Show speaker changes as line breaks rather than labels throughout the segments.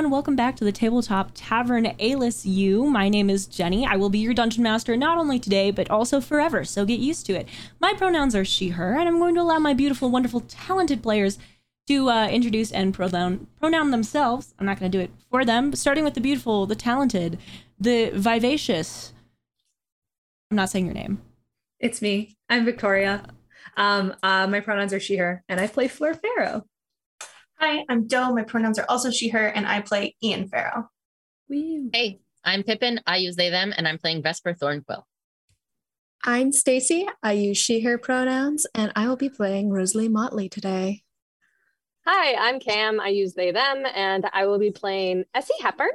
Everyone. Welcome back to the Tabletop Tavern A-List U. My name is Jenny. I will be your dungeon master not only today, but also forever, so get used to it. My pronouns are she, her, and I'm going to allow my beautiful, wonderful, talented players to uh, introduce and pronoun, pronoun themselves. I'm not going to do it for them, starting with the beautiful, the talented, the vivacious. I'm not saying your name.
It's me. I'm Victoria. Um, uh, my pronouns are she, her, and I play Fleur Pharaoh.
Hi, I'm Doe. My pronouns are also she, her, and I play Ian Farrow.
Hey, I'm Pippin. I use they, them, and I'm playing Vesper Thornquill.
I'm Stacy. I use she, her pronouns, and I will be playing Rosalie Motley today.
Hi, I'm Cam. I use they, them, and I will be playing Essie Hepburn.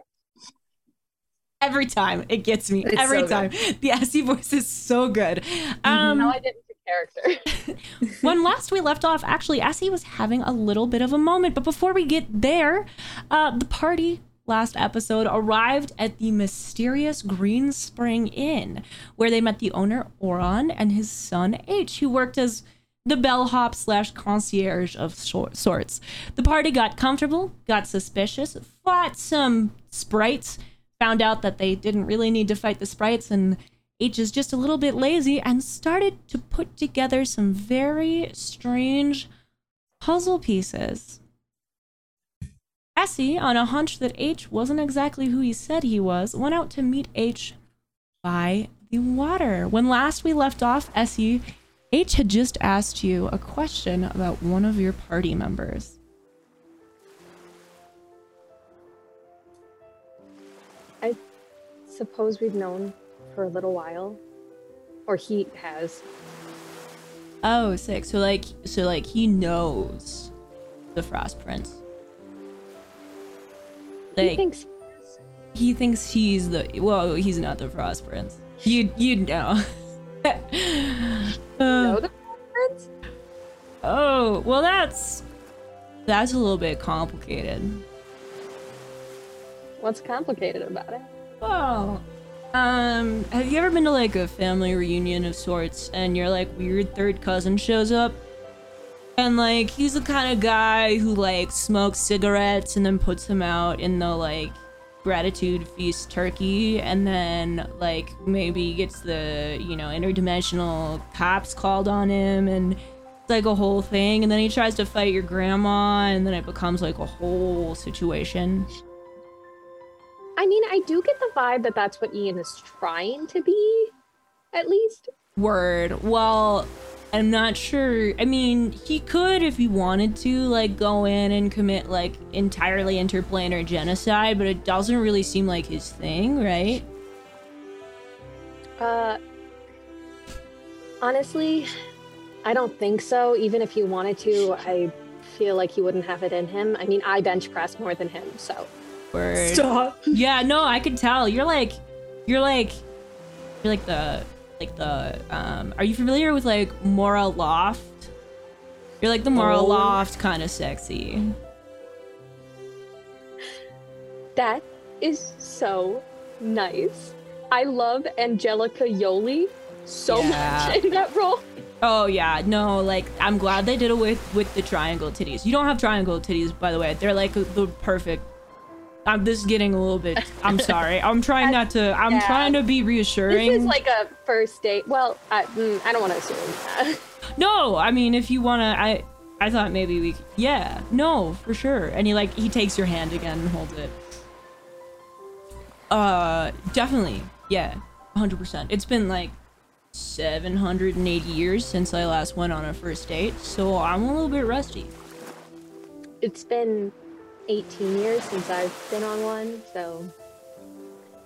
Every time it gets me.
It's
Every
so
time
good.
the Essie voice is so good. Um,
No, I didn't do character.
when last we left off, actually, Essie was having a little bit of a moment. But before we get there, uh, the party last episode arrived at the mysterious Green Spring Inn, where they met the owner, Oron, and his son, H, who worked as the bellhop slash concierge of sorts. The party got comfortable, got suspicious, fought some sprites, found out that they didn't really need to fight the sprites, and H is just a little bit lazy and started to put together some very strange puzzle pieces. Essie, on a hunch that H wasn't exactly who he said he was, went out to meet H by the water. When last we left off, Essie, H had just asked you a question about one of your party members.
I suppose we've known for a little while, or he has.
Oh, sick. So like so like he knows the Frost Prince.
he thinks
he thinks he's the well, he's not the Frost Prince. You you know.
know
Uh,
the prince.
oh, well that's that's a little bit complicated.
What's complicated about it?
Oh. Um, have you ever been to like a family reunion of sorts and your like weird third cousin shows up? And like he's the kind of guy who like smokes cigarettes and then puts them out in the like gratitude feast turkey and then like maybe gets the, you know, interdimensional cops called on him and it's like a whole thing and then he tries to fight your grandma and then it becomes like a whole situation.
I mean, I do get the vibe that that's what Ian is trying to be, at least.
Word. Well, I'm not sure. I mean, he could if he wanted to, like, go in and commit, like, entirely interplanar genocide, but it doesn't really seem like his thing, right?
Uh, honestly, I don't think so. Even if he wanted to, I feel like he wouldn't have it in him. I mean, I bench press more than him, so.
Word.
Stop.
Yeah, no, I could tell. You're like, you're like, you're like the, like the, um, are you familiar with, like, Mora Loft? You're like the Mora
Oh.
Loft kind of sexy.
That is so nice. I love Angelica Yoli so
Yeah.
much in that role.
Oh yeah, no, like I'm glad they did it with with the triangle titties. You don't have triangle titties, by the way. They're like the perfect. I'm this is getting a little bit. I'm sorry. I'm trying not to. I'm
Yeah.
trying to be reassuring.
This is like a first date. Well, I, mm, I don't want to assume that.
no, I mean if you wanna, I I thought maybe we. Yeah, no, for sure. And he like he takes your hand again and holds it. Uh, definitely. Yeah, 100. percent It's been like 780 years since I last went on a first date, so I'm a little bit rusty.
It's been 18 years since I've been on one, so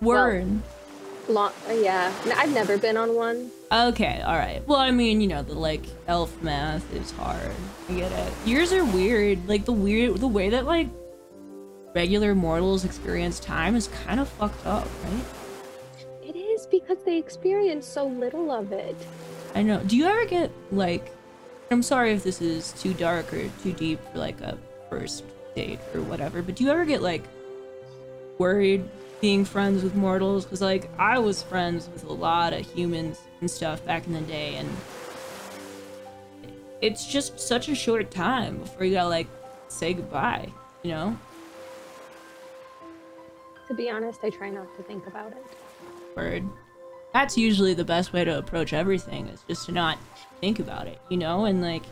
Word.
long. uh, Yeah, I've never been on one.
okay, all right. Well, I mean, you know, the like elf math is hard. I get it. Yours are weird. Like the weird, the way that like regular mortals experience time is kind of fucked up, right?
It is because they experience so little of it.
I know. Do you ever get like? I'm sorry if this is too dark or too deep for like a first date or whatever, but do you ever get like worried being friends with mortals? Because like I was friends with a lot of humans and stuff back in the day, and it's just such a short time before you gotta like say goodbye, you know?
To be honest, I try not to think about it.
Word. That's usually the best way to approach everything is just to not think about it, you know? And like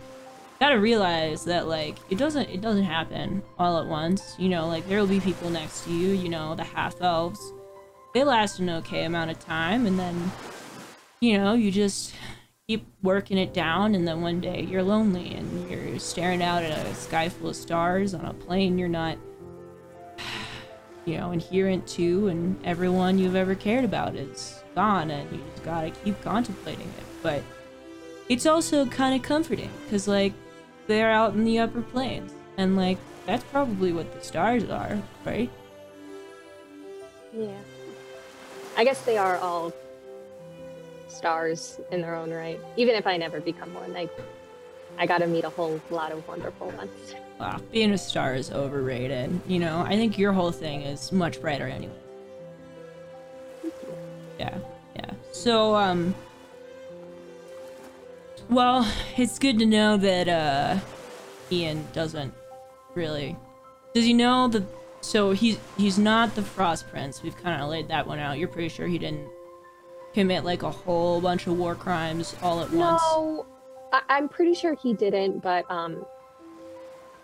gotta realize that like it doesn't it doesn't happen all at once, you know, like there will be people next to you, you know, the half elves. They last an okay amount of time and then you know, you just keep working it down and then one day you're lonely and you're staring out at a sky full of stars on a plane you're not you know, inherent to, and everyone you've ever cared about is gone, and you just gotta keep contemplating it. But it's also kind of comforting, because, like, they're out in the upper planes. and, like, that's probably what the stars are, right?
Yeah. I guess they are all stars in their own right. Even if I never become one, I I gotta meet a whole lot of wonderful ones.
Wow, being a star is overrated. You know, I think your whole thing is much brighter anyway. Yeah, yeah. So, um, well, it's good to know that, uh, Ian doesn't really. Does he know that? So he's he's not the Frost Prince. We've kind of laid that one out. You're pretty sure he didn't commit like a whole bunch of war crimes all at once.
No, I- I'm pretty sure he didn't, but um,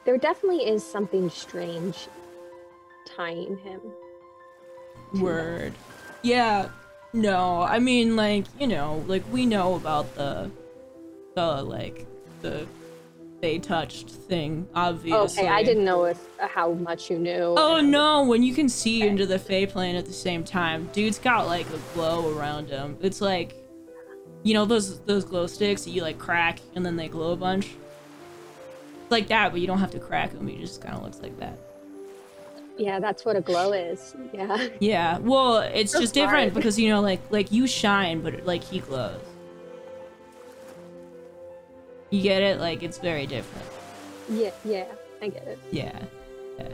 there definitely is something strange tying him.
Word. Yeah. No, I mean like, you know, like we know about the the like the they touched thing, obviously.
Okay, I didn't know if uh, how much you knew.
Oh no, when you can see into the Fey plane at the same time, dude's got like a glow around him. It's like you know those those glow sticks that you like crack and then they glow a bunch? It's like that, but you don't have to crack them, he just kinda looks like that.
Yeah, that's what a glow is. Yeah.
Yeah, well, it's
So
just different because you know, like like you shine, but like he glows. You get it? Like it's very different.
Yeah, yeah, I get it.
Yeah. yeah.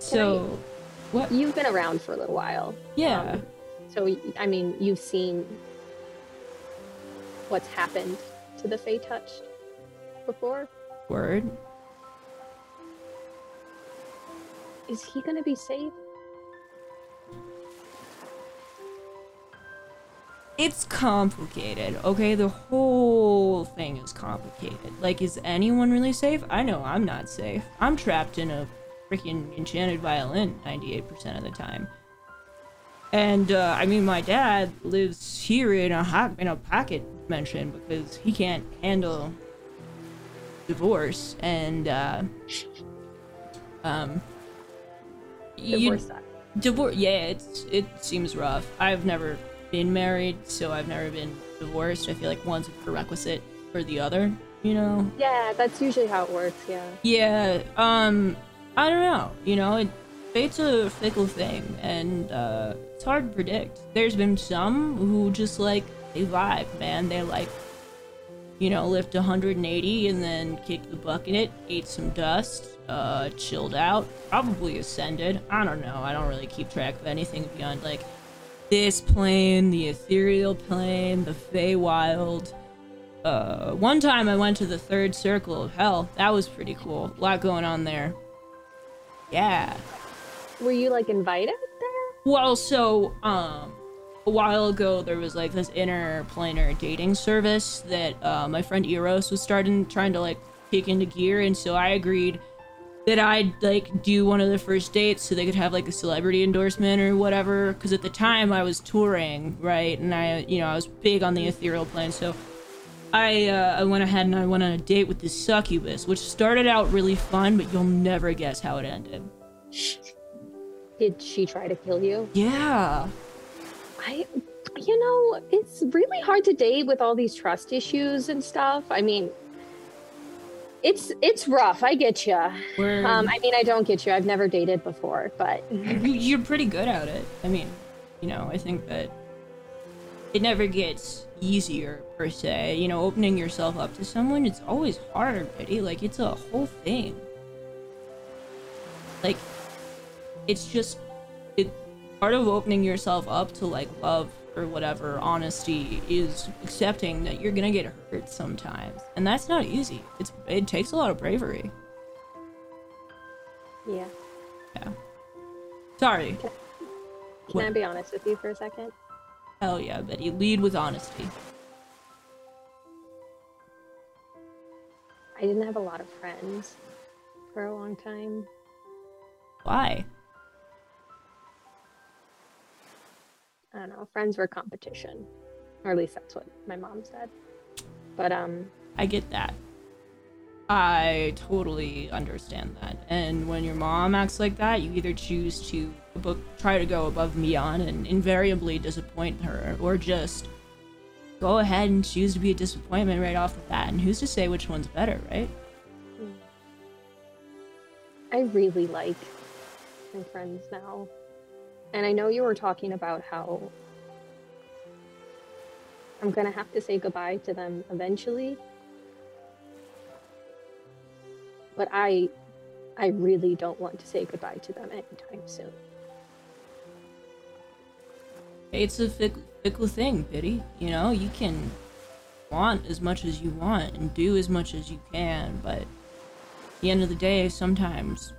So, what?
You've been around for a little while.
Yeah.
Um, so, I mean, you've seen what's happened to the Fey Touched before.
Word.
Is he gonna be safe?
It's complicated. Okay, the whole thing is complicated. Like, is anyone really safe? I know I'm not safe. I'm trapped in a freaking enchanted violin 98% of the time. And uh, I mean, my dad lives here in a hot in a pocket dimension because he can't handle divorce and uh, um.
Divorce that.
Divorce, yeah, it's it seems rough. I've never been married, so I've never been divorced. I feel like one's a prerequisite for the other, you know?
Yeah, that's usually how it works. Yeah.
Yeah, um, I don't know. You know, it, fate's a fickle thing, and uh, it's hard to predict. There's been some who just like they vibe, man. They like, you know, lift 180 and then kick the bucket, ate some dust, uh, chilled out, probably ascended. I don't know. I don't really keep track of anything beyond like this plane, the ethereal plane, the Feywild. Uh, one time I went to the third circle of hell. That was pretty cool. A lot going on there. Yeah.
Were you like invited there?
Well, so um, a while ago there was like this interplanar dating service that uh, my friend Eros was starting trying to like kick into gear, and so I agreed that I'd like do one of the first dates so they could have like a celebrity endorsement or whatever. Because at the time I was touring, right, and I you know I was big on the ethereal plane, so. I, uh, I went ahead and I went on a date with this succubus, which started out really fun, but you'll never guess how it ended.
Did she try to kill you?
Yeah.
I, you know, it's really hard to date with all these trust issues and stuff. I mean, it's it's rough. I get you. Um, I mean, I don't get you. I've never dated before, but
You- You're pretty good at it. I mean, you know, I think that it never gets easier per se. You know, opening yourself up to someone, it's always hard, buddy. Like it's a whole thing. Like it's just it part of opening yourself up to like love or whatever honesty is accepting that you're gonna get hurt sometimes and that's not easy it's it takes a lot of bravery
yeah. Yeah.
Sorry
Can I be honest with you for a second?
Hell yeah, Biddy. Lead with honesty.
I didn't have a lot of friends for a long time.
Why?
I don't know. Friends were competition, or at least that's what my mom said. But um,
I get that. I totally understand that. And when your mom acts like that, you either choose to abo- try to go above and beyond and invariably disappoint her, or just go ahead and choose to be a disappointment right off the bat. And who's to say which one's better, right?
I really like my friends now. And I know you were talking about how I'm to have to say goodbye to them eventually. But I I really don't want to say goodbye to them anytime soon.
It's a fick- fickle thing, Biddy. You know, you can want as much as you want and do as much as you can, but at the end of the day, sometimes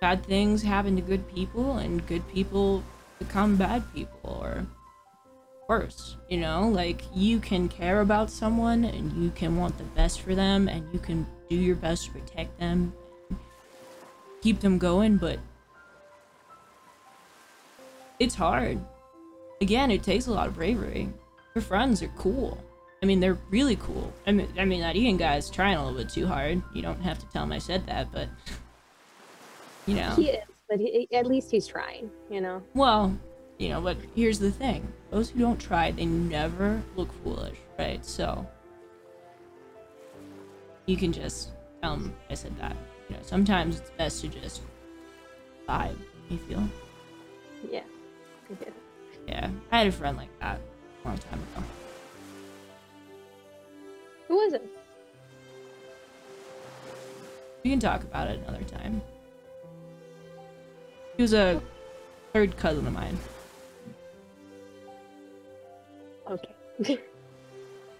bad things happen to good people, and good people become bad people, or worse. You know, like you can care about someone and you can want the best for them, and you can do your best to protect them, keep them going, but it's hard again, it takes a lot of bravery. Your friends are cool. I mean, they're really cool. I mean, I mean that Ian guy's trying a little bit too hard. You don't have to tell him I said that, but you know.
He is, but he, at least he's trying, you know.
Well, you know, but here's the thing: those who don't try, they never look foolish, right? So you can just tell him I said that. You know, sometimes it's best to just vibe. You feel?
Yeah. I.
Yeah, I had a friend like that a long time ago.
Who was it?
We can talk about it another time. He was a third cousin of mine.
Okay.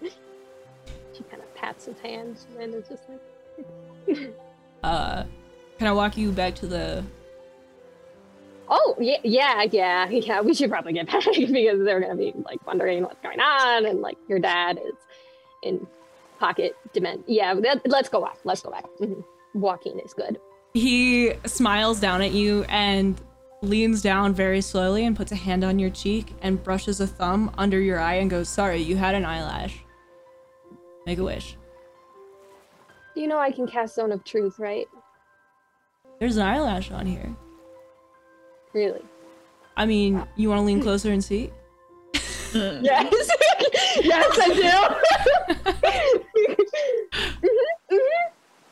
she kind of pats his hand and is just like,
Uh, can I walk you back to the?
oh, yeah, yeah, yeah, yeah, we should probably get back because they're going to be like wondering what's going on and like your dad is in pocket dement. Yeah, that, let's go back. Let's go back. Mhm. Walking is good.
He smiles down at you and leans down very slowly and puts a hand on your cheek and brushes a thumb under your eye and goes, "Sorry, you had an eyelash. Make a wish."
You know I can cast Zone of Truth, right?
There's an eyelash on here.
Really?
I mean, you want to lean closer and see?
Yes. yes, I do. Mhm, mhm,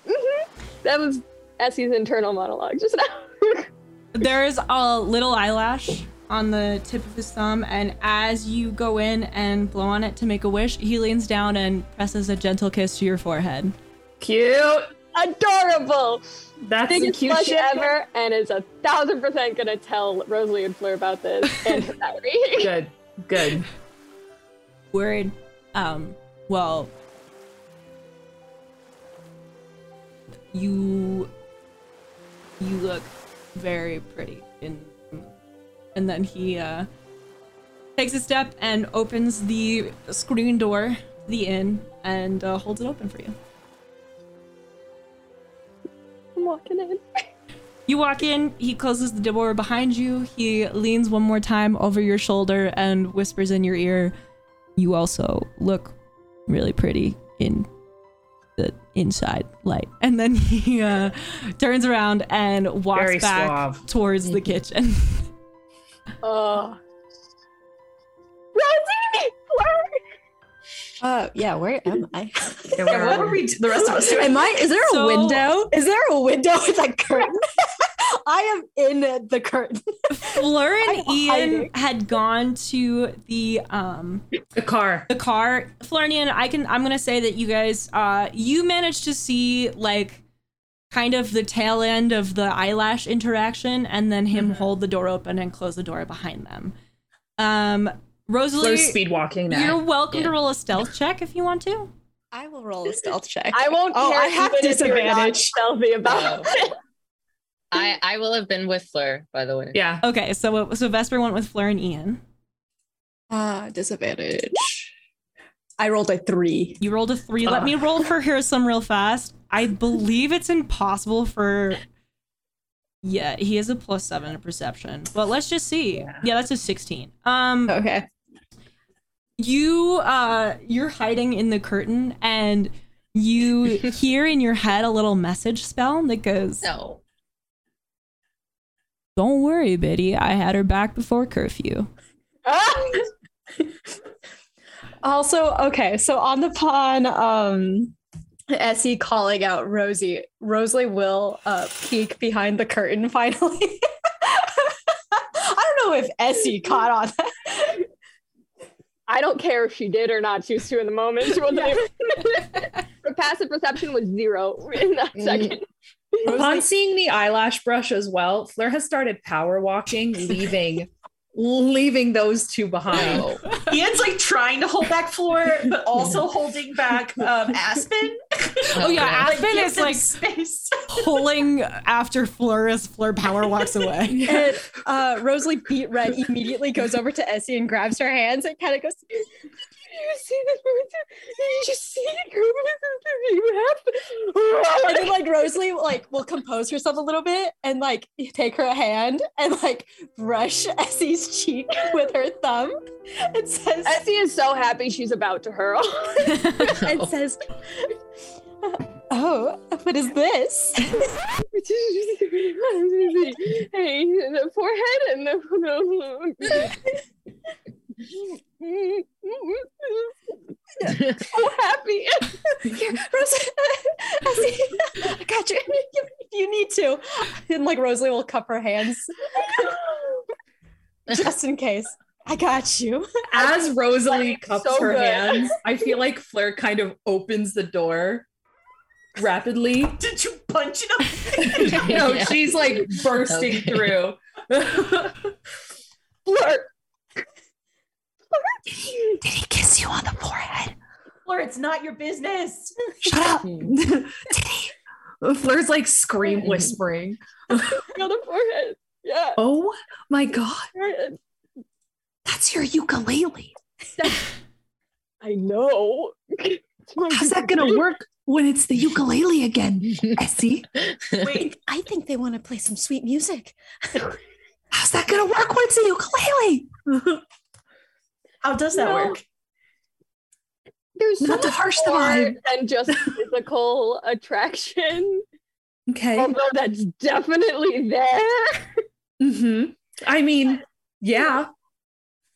mhm. That was Essie's internal monologue just now.
There's a little eyelash on the tip of his thumb, and as you go in and blow on it to make a wish, he leans down and presses a gentle kiss to your forehead.
Cute.
Adorable.
That's the
Biggest
cute
blush
shit.
ever, and is a thousand percent gonna tell Rosalie and Fleur about this and her.
Good. Good.
Word. Um, well, you you look very pretty in and then he uh takes a step and opens the screen door to the inn and uh, holds it open for you.
I'm walking in.
You walk in, he closes the door behind you, he leans one more time over your shoulder and whispers in your ear, You also look really pretty in the inside light. And then he uh, turns around and walks
Very
back
suave.
towards the kitchen.
Oh. Rosie! Fleur!
Uh, yeah, where am I?
Yeah, where
what
are
are
we?
we, the rest of us doing?
Am I? Is there a
So-
window? Is there a window with a curtain? I am in the curtain.
Fleur and
I'm
Ian
hiding.
had gone to the um
The car.
the car. Florian, I can I'm gonna say that you guys uh you managed to see like kind of the tail end of the eyelash interaction and then him
Mhm.
hold the door open and close the door behind them. Um Rosalie
Fleur's speed walking now.
you're welcome to roll a stealth check if you want to.
I will roll a stealth check.
I won't
Oh,
care
I have
even if you're
disadvantage.
stealthy about it.
I I will have been with Fleur, by the way.
Yeah.
Okay, so so Vesper went with Fleur and Ian.
Ah, disadvantage. I rolled a three.
You rolled a three. Let me roll for here some real fast. I believe it's impossible for. Yeah, he has a plus seven to perception, but let's just see.
Yeah.
Yeah, that's a sixteen. Um,
Okay.
you uh, you're hiding in the curtain, and you hear in your head a little message spell that goes,
No.
"Don't worry, Biddy. I had her back before curfew."
Also, okay, so on the pawn, um Essie calling out Rosie, Rosalie will uh peek behind the curtain finally. I don't know if Essie caught on that.
I don't care if she did or not. She was two in the moment. She wasn't even. Her passive perception was zero in that
Mm.
second.
Upon seeing the eyelash brush as well, Fleur has started power walking, leaving leaving those two behind.
No.
Ian's like trying to hold back Fleur, but also holding back um, Aspen.
Oh yeah,
God.
Aspen
give
is like
space.
pulling after Fleur as Fleur power walks away.
And uh Rosalie beat red immediately goes over to Essie and grabs her hands and kind of goes,
Did you see this? Did you just see it? You have
and then like Rosalie like will compose herself a little bit and like take her hand and like brush Essie's cheek with her thumb and says
Essie is so happy she's about to hurl.
and says, uh, "Oh, what is this?"
hey, the forehead and the. so happy.
Here, Rosalie, Essie, I got you. If you need to, and like Rosalie will cup her hands just in case. I got you.
As Rosalie cups
so
her
good.
hands, I feel like Fleur kind of opens the door rapidly.
Did you punch it up?
no,
Yeah.
she's like bursting
Okay.
through.
Flirt.
Did he kiss you on the forehead?
Fleur, it's not your business.
Shut up.
Fleur's like scream whispering.
On the forehead. Yeah.
Oh my god.
That's your ukulele.
I know.
How's that gonna work when it's the ukulele again, eh, Essie?
Wait,
I think they want to play some sweet music. How's that gonna work when it's a ukulele?
How does that
No.
work?
There's so
Not to harsh the
more
vibe.
than just physical attraction.
Okay.
Although that's definitely there.
Mm-hmm. I mean, yeah.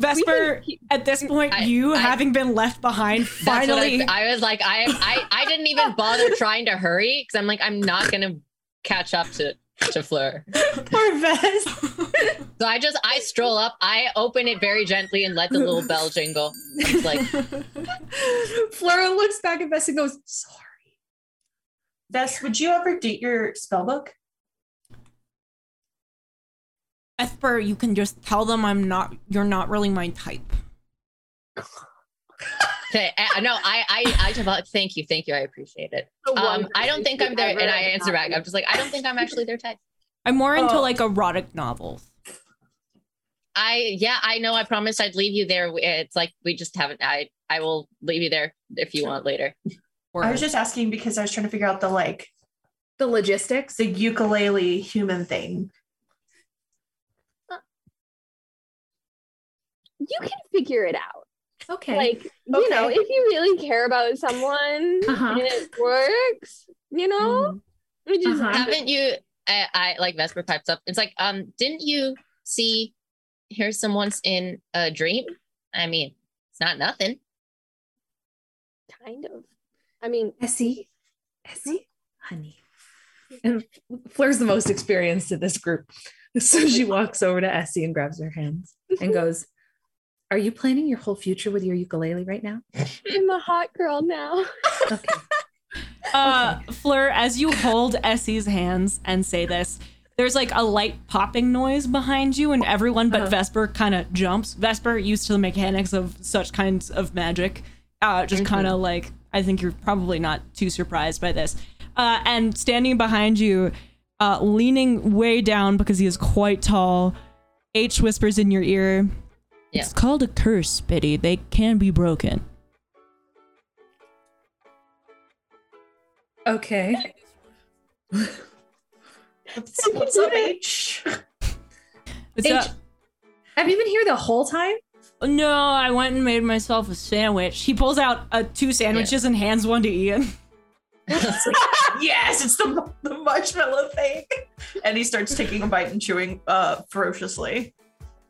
Vesper,
keep-
at this point,
I-
you
I-
having been left behind, finally.
I, I was like, I, I, I didn't even bother trying to hurry because I'm like, I'm not gonna catch up to to Fleur.
Poor Vest.
So I just I stroll up, I open it very gently and let the little bell jingle. It's like
Fleur looks back at Bess and goes, sorry.
Vest, would you ever date your spell book?
Vesper, you can just tell them I'm not. You're not really my type.
okay, uh, no, I I I developed, thank you, thank you, I appreciate it. Um, I don't think I'm there, and I answer back. I'm just like, I don't think I'm actually their type.
I'm more into
Oh.
like erotic novels.
I yeah, I know. I promised I'd leave you there. It's like we just haven't. I I will leave you there if you want later.
Or
I was just asking because I was trying to figure out the like
The logistics.
the ukulele human thing.
You can figure it out.
Okay.
Like, you know, if you really care about someone
Uh-huh.
and it works, you know, we just
Uh-huh.
Haven't you? I, I like Vesper pipes up. It's like, um, didn't you see hear someone's in a dream? I mean, it's not nothing.
kind of. I mean,
Essie, Essie, honey. And Fleur's the most experienced in this group. So she walks over to Essie and grabs her hands and goes, Are you planning your whole future with your ukulele right now?
I'm a hot girl now.
Okay.
Uh, Fleur, as you hold Essie's hands and say this, there's like a light popping noise behind you, and everyone but
Uh-huh.
Vesper kind of jumps. Vesper, used to the mechanics of such kinds of magic, uh, just kind of like, I think you're probably not too surprised by this. Uh, and standing behind you uh, leaning way down because he is quite tall. H whispers in your ear.
Yeah.
It's called a curse, Biddy. They can be broken.
Okay.
What's, what's up, H?
What's
H-
up?
Have you been here the whole time?
No, I went and made myself a sandwich. He pulls out uh, two sandwiches and hands one to Ian.
Yes, it's the, the marshmallow thing. And he starts taking a bite and chewing uh ferociously.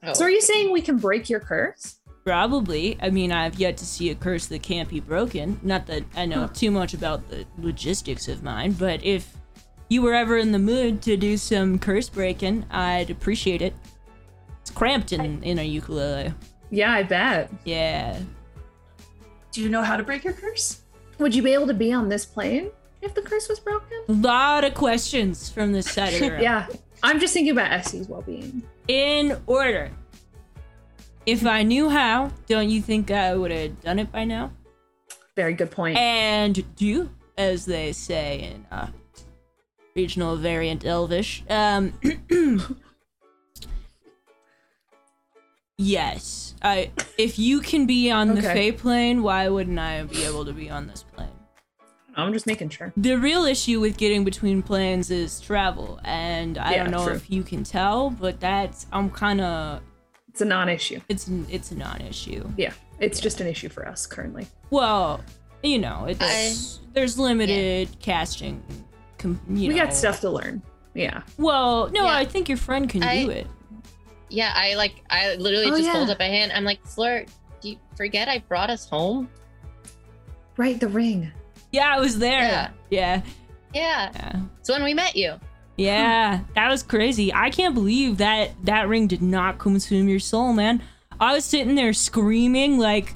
Oh.
So are you saying we can break your curse?
Probably. I mean, I've yet to see a curse that can't be broken. Not that I know too much about the logistics of mine, but if you were ever in the mood to do some curse breaking, I'd appreciate it. It's cramped in, in a ukulele.
Yeah, I bet.
Yeah.
Do you know how to break your curse?
Would you be able to be on this plane if the curse was broken?
A lot of questions from this side of the room.
Yeah. I'm just thinking about Essie's well-being.
In order. If I knew how, don't you think I would have done it by now?
Very good point.
and do, as they say in uh, regional variant Elvish. Um, yes, I. If you can be on the
Okay.
Fey plane, why wouldn't I be able to be on this plane?
I'm just making sure.
The real issue with getting between planes is travel, and I
Yeah,
don't know
true.
if you can tell, but that's I'm kind of
It's a non-issue.
it's it's a non-issue.
Yeah. It's just an issue for us currently.
Well, you know, it's there's limited casting. Com, you
we
know.
got stuff to learn. Yeah.
Well, no,
Yeah.
I think your friend can
I-
do it.
Yeah, I like I literally
Oh,
just hold up a hand. I'm like, Fleur, do you forget I brought us home?
Right, the ring.
Yeah, I was there.
Yeah.
Yeah,
Yeah.
yeah,
It's when we met you.
yeah. that was crazy. I can't believe that that ring did not consume your soul, man. I was sitting there screaming like,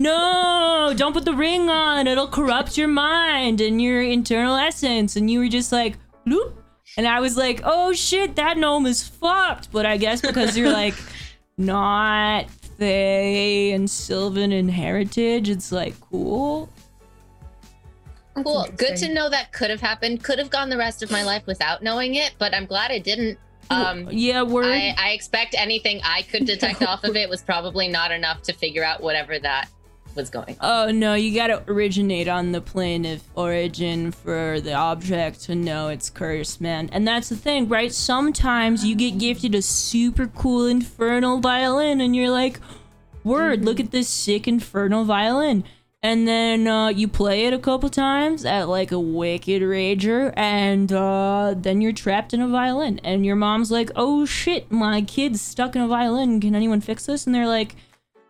"No, don't put the ring on. It'll corrupt your mind and your internal essence." And you were just like, "Bloop." And I was like, "Oh shit, that gnome is fucked." But I guess because you're like not Fey and Sylvan and heritage, it's like cool.
That's
Cool. Good to know that could have happened. Could have gone the rest of my life without knowing it, but I'm glad it didn't. Um,
yeah, word.
I, I expect anything I could detect off of it was probably not enough to figure out whatever that was going.
Oh no, you gotta originate on the plane of origin for the object to know it's cursed, man. And that's the thing, right? Sometimes you get gifted a super cool infernal violin and you're like, word, look at this sick infernal violin. And then uh, you play it a couple times at like a wicked rager, and uh, then you're trapped in a violin. And your mom's like, oh shit, my kid's stuck in a violin. Can anyone fix this? And they're like,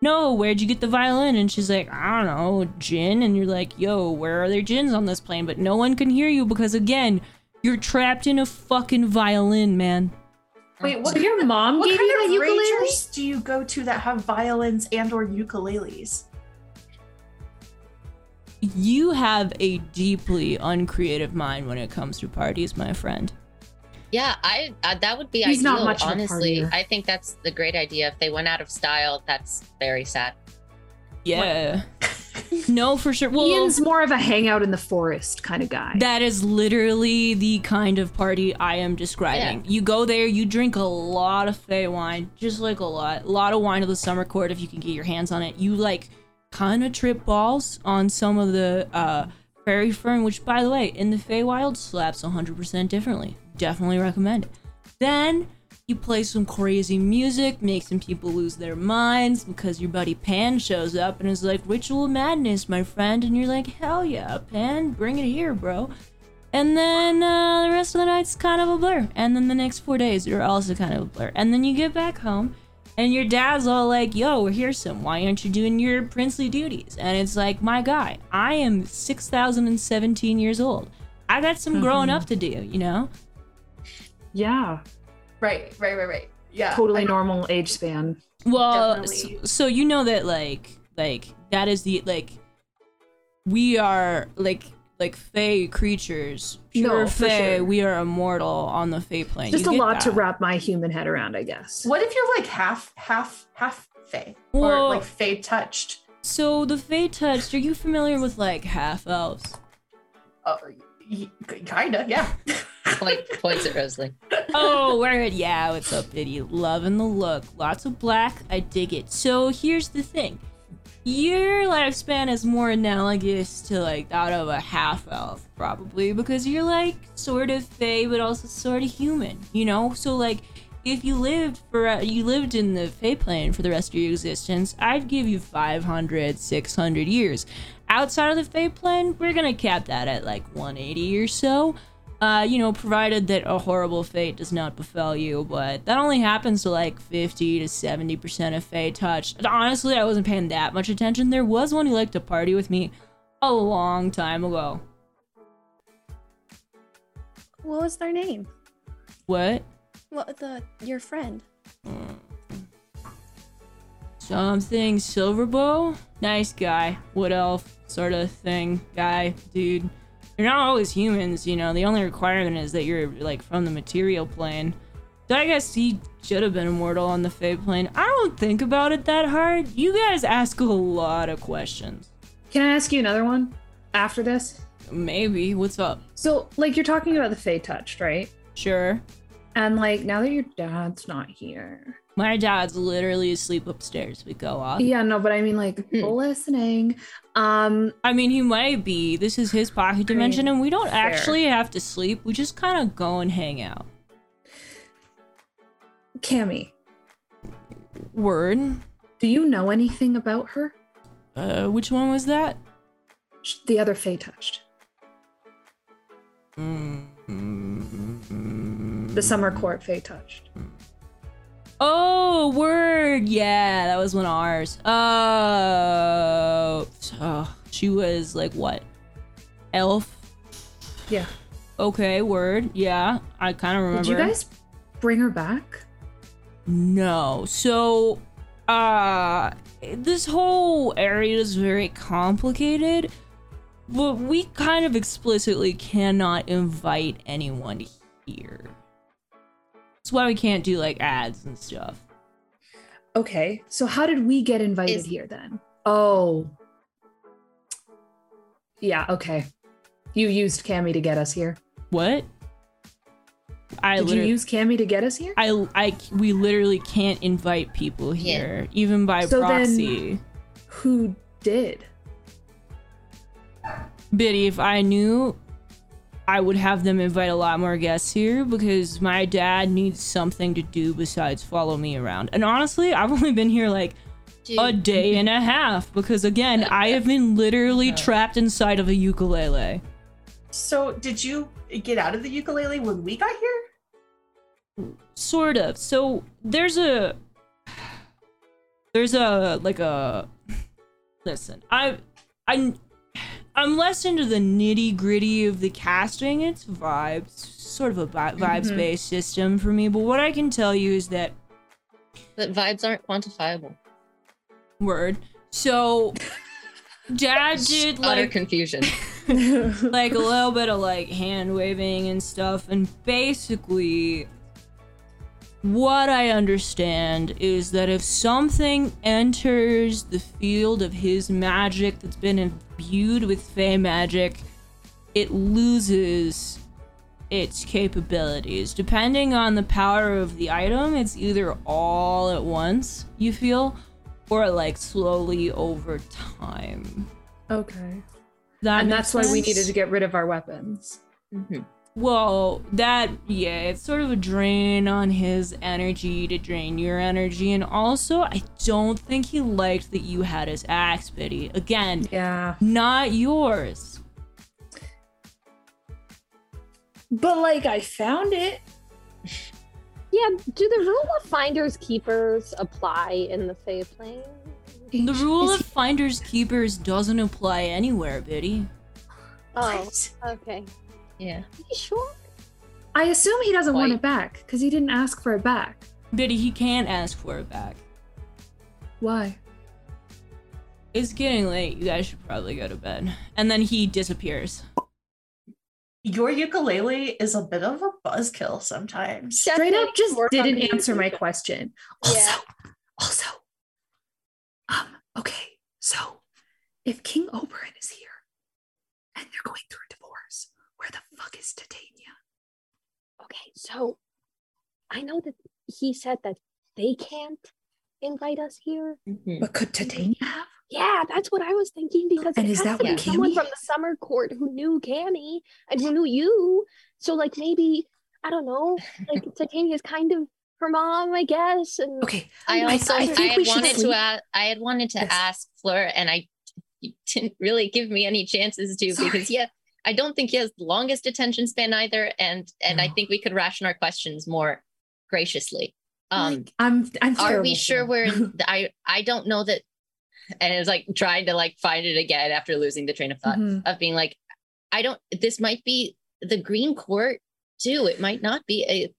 no, where'd you get the violin? And she's like, I don't know, gin. And you're like, yo, where are there gins on this plane? But no one can hear you because, again, you're trapped in a fucking violin, man.
Wait, what
So your mom
What
gave
kind
you that
of
ukulele?
ragers do you go to that have violins and or ukuleles?
You have a deeply uncreative mind when it comes to parties, my friend.
Yeah, I uh, that would be
He's
ideal.
not much
honestly,
partier.
I think that's the great idea. If they went out of style, that's very sad.
Yeah. no, for sure. Well,
Ian's more of a hangout in the forest kind of guy.
That is literally the kind of party I am describing. You go there, you drink a lot of Fey wine, just like a lot. A lot of wine of the summer court if you can get your hands on it. You like kind of trip balls on some of the uh, fairy fern, which by the way, in the Feywild slaps 100% differently. Definitely recommend it. Then you play some crazy music, make some people lose their minds because your buddy Pan shows up and is like, Ritual Madness, my friend. And you're like, hell yeah, Pan, bring it here, bro. And then uh, the rest of the night's kind of a blur. And then the next four days are also kind of a blur. And then you get back home and your dad's all like, yo, we're here some. Why aren't you doing your princely duties? And it's like, my guy, I am 6,017 years old. I got some growing mm-hmm. up to do, you know?
yeah,
Right, right, right, right. Yeah.
totally
I-
normal age span.
Well, so, so you know that like like that is the like we are like like fey creatures, pure
No, for
fey.
sure.
We are immortal on the fey plane.
Just
You
a
get
lot to wrap my human head around, I guess.
What if you're like half, half, half Fey?
Well-
or like Fey touched?
So the fey touched. Are you familiar with like half elves?
Uh, y- kinda, yeah.
Point, points at Rosalie.
oh, word. Yeah, what's up, Biddy? Loving the look. Lots of black. I dig it. So here's the thing. Your lifespan is more analogous to like that of a half elf, probably, because you're like sort of fey, but also sort of human, you know? So like if you lived for uh, you lived in the fey plane for the rest of your existence, I'd give you 500, 600 years. Outside of the fey plane, we're gonna cap that at like 180 or so. Uh, you know, provided that a horrible fate does not befell you, but that only happens to like 50 to 70% of fate touch. Honestly, I wasn't paying that much attention. There was one who liked to party with me a long time ago.
What was their name?
What?
What the your friend?
Something Silverbow? Nice guy. Wood elf sort of thing. Guy, dude. You're not always humans, you know. The only requirement is that you're like from the material plane. So I guess he should have been immortal on the Fey plane. I don't think about it that hard. You guys ask a lot of questions.
Can I ask you another one after this?
Maybe. What's up?
So, like, you're talking about the Fey touched, right?
Sure.
And like, now that your dad's not here.
My dad's literally asleep upstairs. We go off.
Yeah, no, but I mean, like,
Hmm.
listening. Um,
I mean, he might be. This is his pocket dimension, and we don't
fair.
actually have to sleep. We just kind of go and hang out.
Cammy,
Word.
do you know anything about her?
Uh, which one was that?
The other Fey touched. The summer court Fey touched.
Oh, word. Yeah, that was one of ours. Uh, oh, she was like what? Elf.
Yeah.
Okay, word. Yeah, I kind of remember.
Did you guys bring her back?
No. So, uh, this whole area is very complicated, but we kind of explicitly cannot invite anyone here. That's why we can't do like ads and stuff.
Okay, so how did we get invited
Is-
here then? Oh. Yeah, okay. You used Cammy to get us here.
What? I
Did you use Cammy to get us here?
I, I, we literally can't invite people
Yeah.
here, even by
So then- Who did?
Biddy, if I knew, I would have them invite a lot more guests here because my dad needs something to do besides follow me around. And honestly, I've only been here like
Dude,
a day and a half because again, I have been literally trapped inside of a ukulele.
So, did you get out of the ukulele when we got here?
Sort of. So there's a there's a like a listen. I I I'm less into the nitty gritty of the casting. It's vibes, sort of a vi- vibes mm-hmm. based system for me. But what I can tell you is that
that vibes aren't quantifiable.
word. So dad did like Utter
confusion.
like a little bit of like hand waving and stuff and basically what i understand is that if something enters the field of his magic that's been imbued with fey magic it loses its capabilities depending on the power of the item it's either all at once you feel or like slowly over time
okay.
that
and that's why we needed to get rid of our weapons.
Mhm.
Well, that yeah, it's sort of a drain on his energy to drain your energy, and also I don't think he liked that you had his axe, Biddy. Again,
Yeah.
not yours.
But like I found it.
Yeah, do the rule of finders keepers apply in the Fey plane?
The rule of finders keepers doesn't apply anywhere, Biddy.
Oh,
What?
okay.
Yeah.
Are you sure?
I assume he doesn't want it back because he didn't ask for it back.
Biddy, he can't ask for it back.
Why?
It's getting late. You guys should probably go to bed. And then he disappears.
Your ukulele is a bit of a buzzkill sometimes.
Straight
Definitely
up just didn't answer my question. Also,
Yeah.
also, um, okay, so if King Oberon is here and they're going through a divorce, where the fuck is Titania?
Okay, so I know that he said that they can't invite us here.
Mhm.
But could Titania have?
Yeah, that's what I was thinking because
And
it
is
has
that
to
what
be someone
Cammy-
from the summer court who knew Cammy and who knew you. So like maybe I don't know, like Titania's kind of her mom, I guess. And
Okay.
I
I-
also
I
I,
think
had
we
wanted
sleep.
to ask, I had wanted to
Yes.
ask Fleur, and I didn't really give me any chances to
Sorry.
because yeah, I don't think he has the longest attention span either, and and I think we could ration our questions more graciously. Um,
I'm I'm
are
terrible
we sure we're? In, I I don't know that. And it was like trying to like find it again after losing the train of thought
Mhm.
of being like, I don't. This might be the Green Court too. It might not be. A,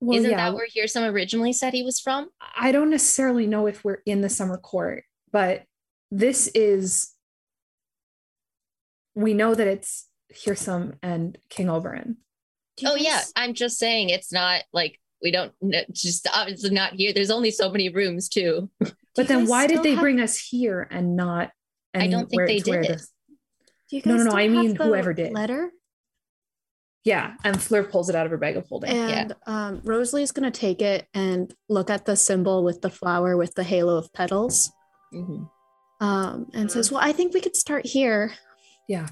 Well,
isn't
yeah,
that where Hearsome originally said he was from?
I don't necessarily know if we're in the summer court, but this is we know that it's Hearsome and King Oberon.
Do you
Oh yeah, I'm just saying it's not like we don't kn- just obviously not here. There's only so many rooms too.
But then why did they
have-
bring us here and not
I don't think
anywhere
they did.
the-
Do you
No,
guys
no, no,
still
I mean whoever did.
letter?
Yeah, and Fleur pulls it out of her bag of holding.
And um, Rosalie's gonna take it and look at the symbol with the flower with the halo of petals,
Mhm.
um, and says, "Well, I think we could start here."
yeah.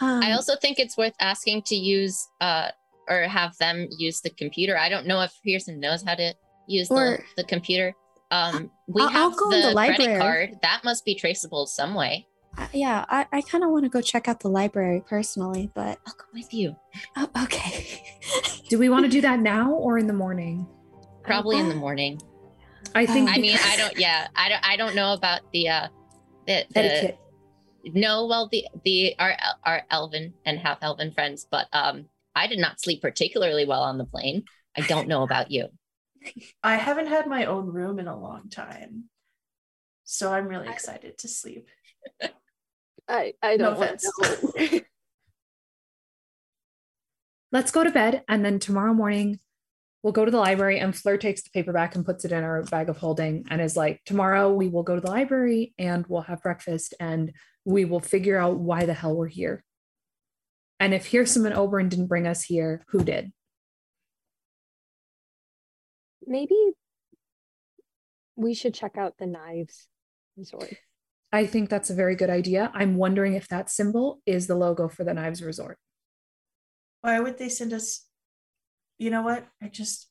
Um,
I also think it's worth asking to use uh or have them use the computer. I don't know if Pearson knows how to use the,
Or-
the computer. Um, we
I'll- I'll
have
go
the,
in the
credit
library.
card. That must be traceable some way.
I- yeah, I, I kind of want to go check out the library personally, but
I'll go with you.
oh, okay.
Do we want to do that now or in the morning?
Probably in the
Uh,
morning.
I think
I mean, I don't. Yeah, I don't. I don't know about the uh the, the
etiquette.
No. Well, the the our our elven and half elven friends, but um, I did not sleep particularly well on the plane. I don't know about you.
I haven't had my own room in a long time. So I'm really excited to sleep.
I, I
No
don't want
offense.
know.
Let's go to bed and then tomorrow morning we'll go to the library and Fleur takes the paperback and puts it in our bag of holding and is like, tomorrow we will go to the library and we'll have breakfast and we will figure out why the hell we're here. And if Hearsome and Oberon didn't bring us here, who did?
Maybe we should check out the knives resort.
I think that's a very good idea. I'm wondering if that symbol is the logo for the Knives Resort.
Why would they send us? You know what? I just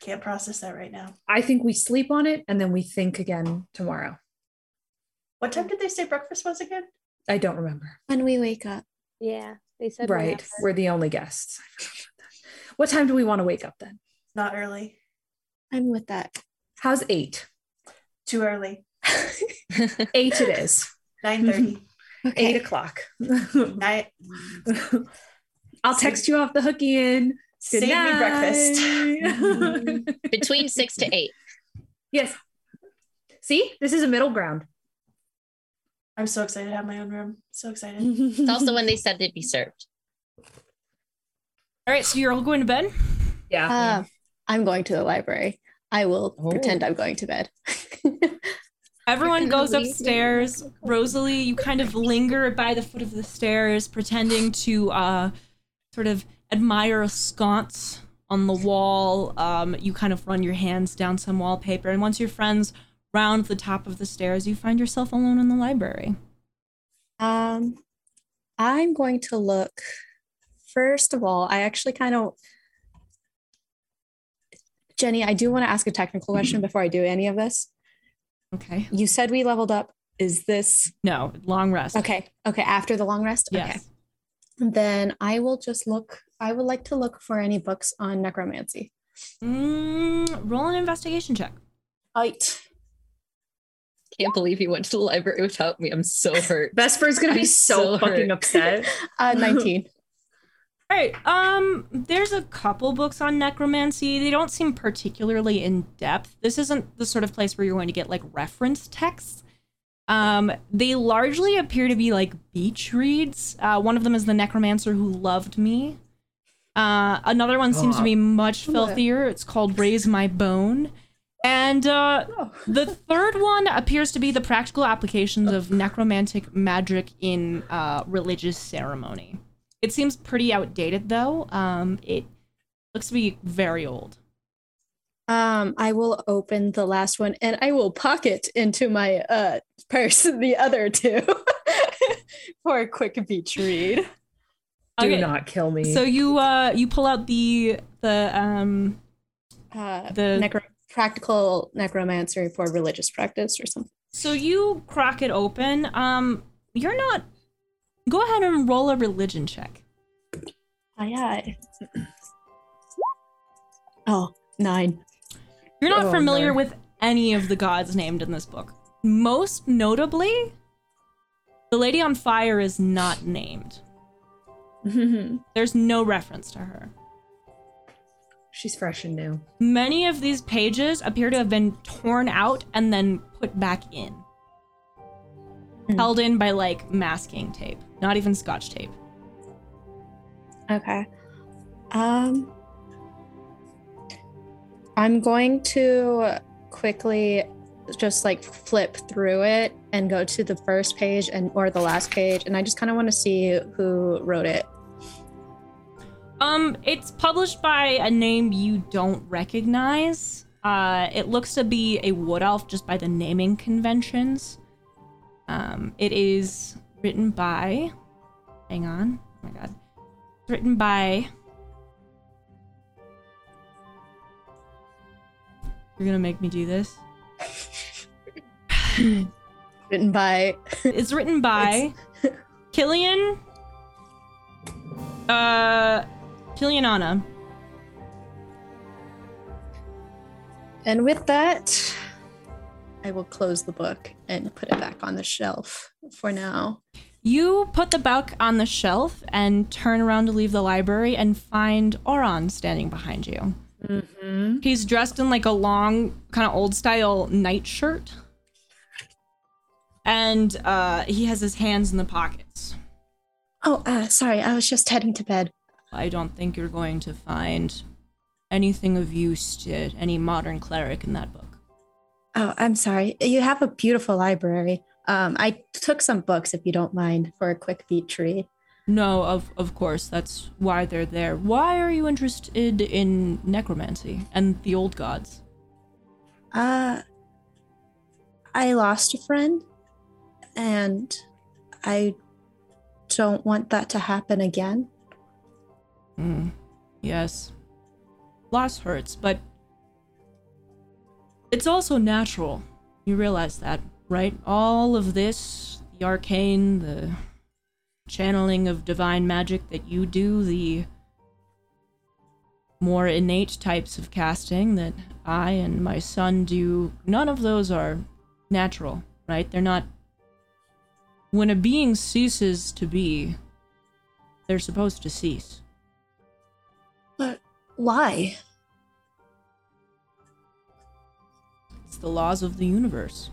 can't process that right now.
I think we sleep on it and then we think again tomorrow.
What time did they say breakfast was again?
I don't remember.
when we wake up,
Yeah, they said
Right.
whenever.
We're the only guests. What time do we want to wake up then?
Not early.
I'm with that.
How's eight?
Too early.
Eight it is.
Nine thirty.
Eight o'clock.
Nine.
I'll text you off the hooky in. Good
Save me
night.
Between six to eight.
yes. See, this is a middle ground.
I'm so excited to have my own room. So excited.
It's also when they said they'd be served.
All right, so you're all going to bed.
yeah.
Uh, I'm going to the library. I will
Oh.
pretend I'm going to bed.
Everyone goes upstairs. Rosalie, you kind of linger by the foot of the stairs, pretending to uh, sort of admire a sconce on the wall. Um, you kind of run your hands down some wallpaper, and once your friends round the top of the stairs, you find yourself alone in the library.
Um, I'm going to look. First of all, I actually kind of, Jenny, I do want to ask a technical question before I do any of this.
Okay.
You said we leveled up. Is this
No, long rest.
okay? Okay, after the long rest. Okay,
Yes.
then I will just look. I would like to look for any books on necromancy.
Mm, roll an investigation check.
Right.
Can't believe you went to the library without me. I'm so hurt.
Vesper's gonna be
I'm
so,
so
fucking
hurt.
upset.
Uh, 19.
All right. Um, there's a couple books on necromancy. They don't seem particularly in depth. This isn't the sort of place where you're going to get like reference texts. Um, they largely appear to be like beach reads. Uh, one of them is The Necromancer Who Loved Me. Uh, another one seems to be much filthier. It's called Raise My Bone. And uh,
Oh.
the third one appears to be the practical applications of necromantic magic in uh, religious ceremony. It seems pretty outdated, though. Um, it Looks to be very old.
Um, I will open the last one and I will pocket into my uh purse the other two for a quick beach read.
Do
Okay,
not kill me.
So you uh you pull out the the um
Uh,
The-
necro- practical necromancy for religious practice or something.
so you crack it open. Um you're not go ahead and roll a religion check.
Aye aye. Oh, nine.
You're not
Oh,
familiar
no.
with any of the gods named in this book. Most notably, the Lady on Fire is not named. There's no reference to her.
She's fresh and new.
Many of these pages appear to have been torn out and then put back in.
Hmm.
Held in by like masking tape, not even scotch tape.
Okay. Um I'm going to quickly just like flip through it and go to the first page and or the last page and I just kind of want to see who wrote it.
Um, it's published by a name you don't recognize. Uh, it looks to be a wood elf just by the naming conventions. Um, it is written by. Hang on. Oh my god. It's written by. You're gonna make me do this.
Written by
It's written by Killian. Uh, Killian Anna.
And with that, I will close the book and put it back on the shelf for now.
You put the book on the shelf and turn around to leave the library and find Oron standing behind you.
Mm-hmm.
He's dressed in like a long, kind of old style nightshirt. And uh, he has his hands in the pockets.
Oh, uh, sorry, I was just heading to bed.
I don't think you're going to find anything of use to any modern cleric in that book.
Oh, I'm sorry. You have a beautiful library. Um, I took some books, if you don't mind, for a quick beach read.
No, of of course, that's why they're there. Why are you interested in necromancy and the old gods?
Uh, I lost a friend, and I don't want that to happen again.
Hmm. Yes. Loss hurts, but it's also natural. You realize that, right? All of this, the arcane, the channeling of divine magic that you do, the more innate types of casting that I and my son do, none of those are natural, right? They're not. When a being ceases to be, they're supposed to cease.
But why?
It's the laws of the universe.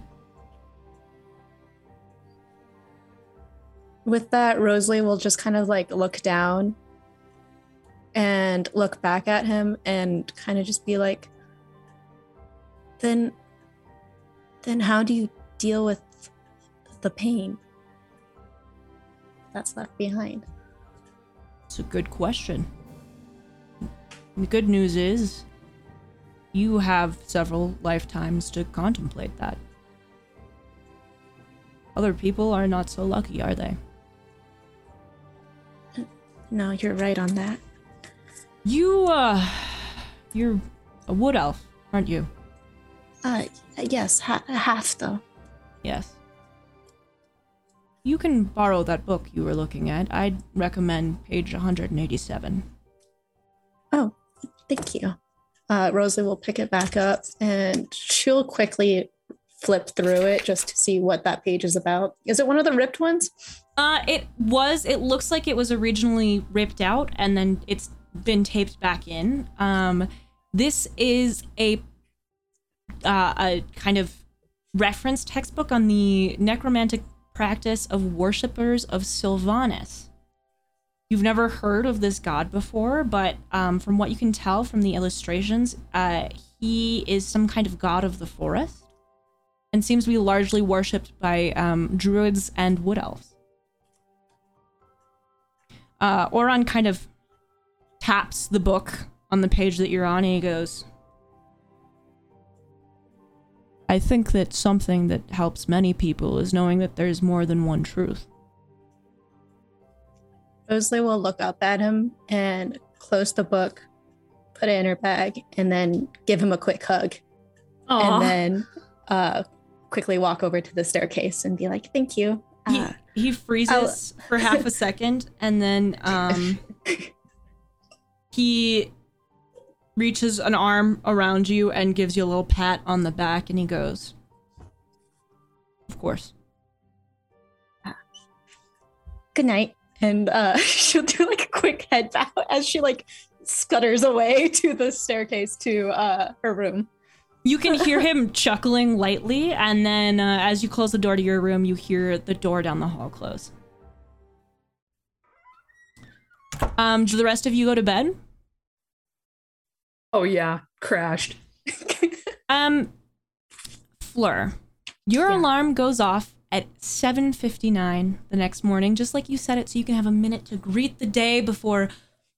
With that, Rosalie will just kind of like look down and look back at him and kind of just be like, then, then how do you deal with the pain that's left behind?
It's a good question. The good news is you have several lifetimes to contemplate that. Other people are not so lucky, are they?
No, you're right on that.
You, uh, you're a wood elf, aren't you?
Uh, yes, ha- half though.
Yes. You can borrow that book you were looking at. I'd recommend page 187.
Oh, thank you. Uh, Rosalie will pick it back up and she'll quickly flip through it just to see what that page is about. Is it one of the ripped ones?
Uh, it was. It looks like it was originally ripped out and then it's been taped back in. Um, this is a uh, a kind of reference textbook on the necromantic practice of worshippers of Silvanus. You've never heard of this god before, but um, from what you can tell from the illustrations, uh, he is some kind of god of the forest and seems to be largely worshipped by um, druids and wood elves. Uh, Oron kind of taps the book on the page that you're on, and he goes, I think that something that helps many people is knowing that there's more than one truth.
Rosalie will look up at him and close the book, put it in her bag, and then give him a quick hug. And then uh, quickly walk over to the staircase and be like, thank you.
He,
Uh,
he freezes for half a second and then um he reaches an arm around you and gives you a little pat on the back and he goes of course
good night. And uh, she'll do like a quick head bow as she like scutters away to the staircase to uh, her room.
you can hear him chuckling lightly and then uh, as you close the door to your room you hear the door down the hall close um do the rest of you go to bed
Oh yeah, crashed.
Um, Fleur, your
Yeah.
alarm goes off at 7:59 the next morning, just like you said it, so you can have a minute to greet the day before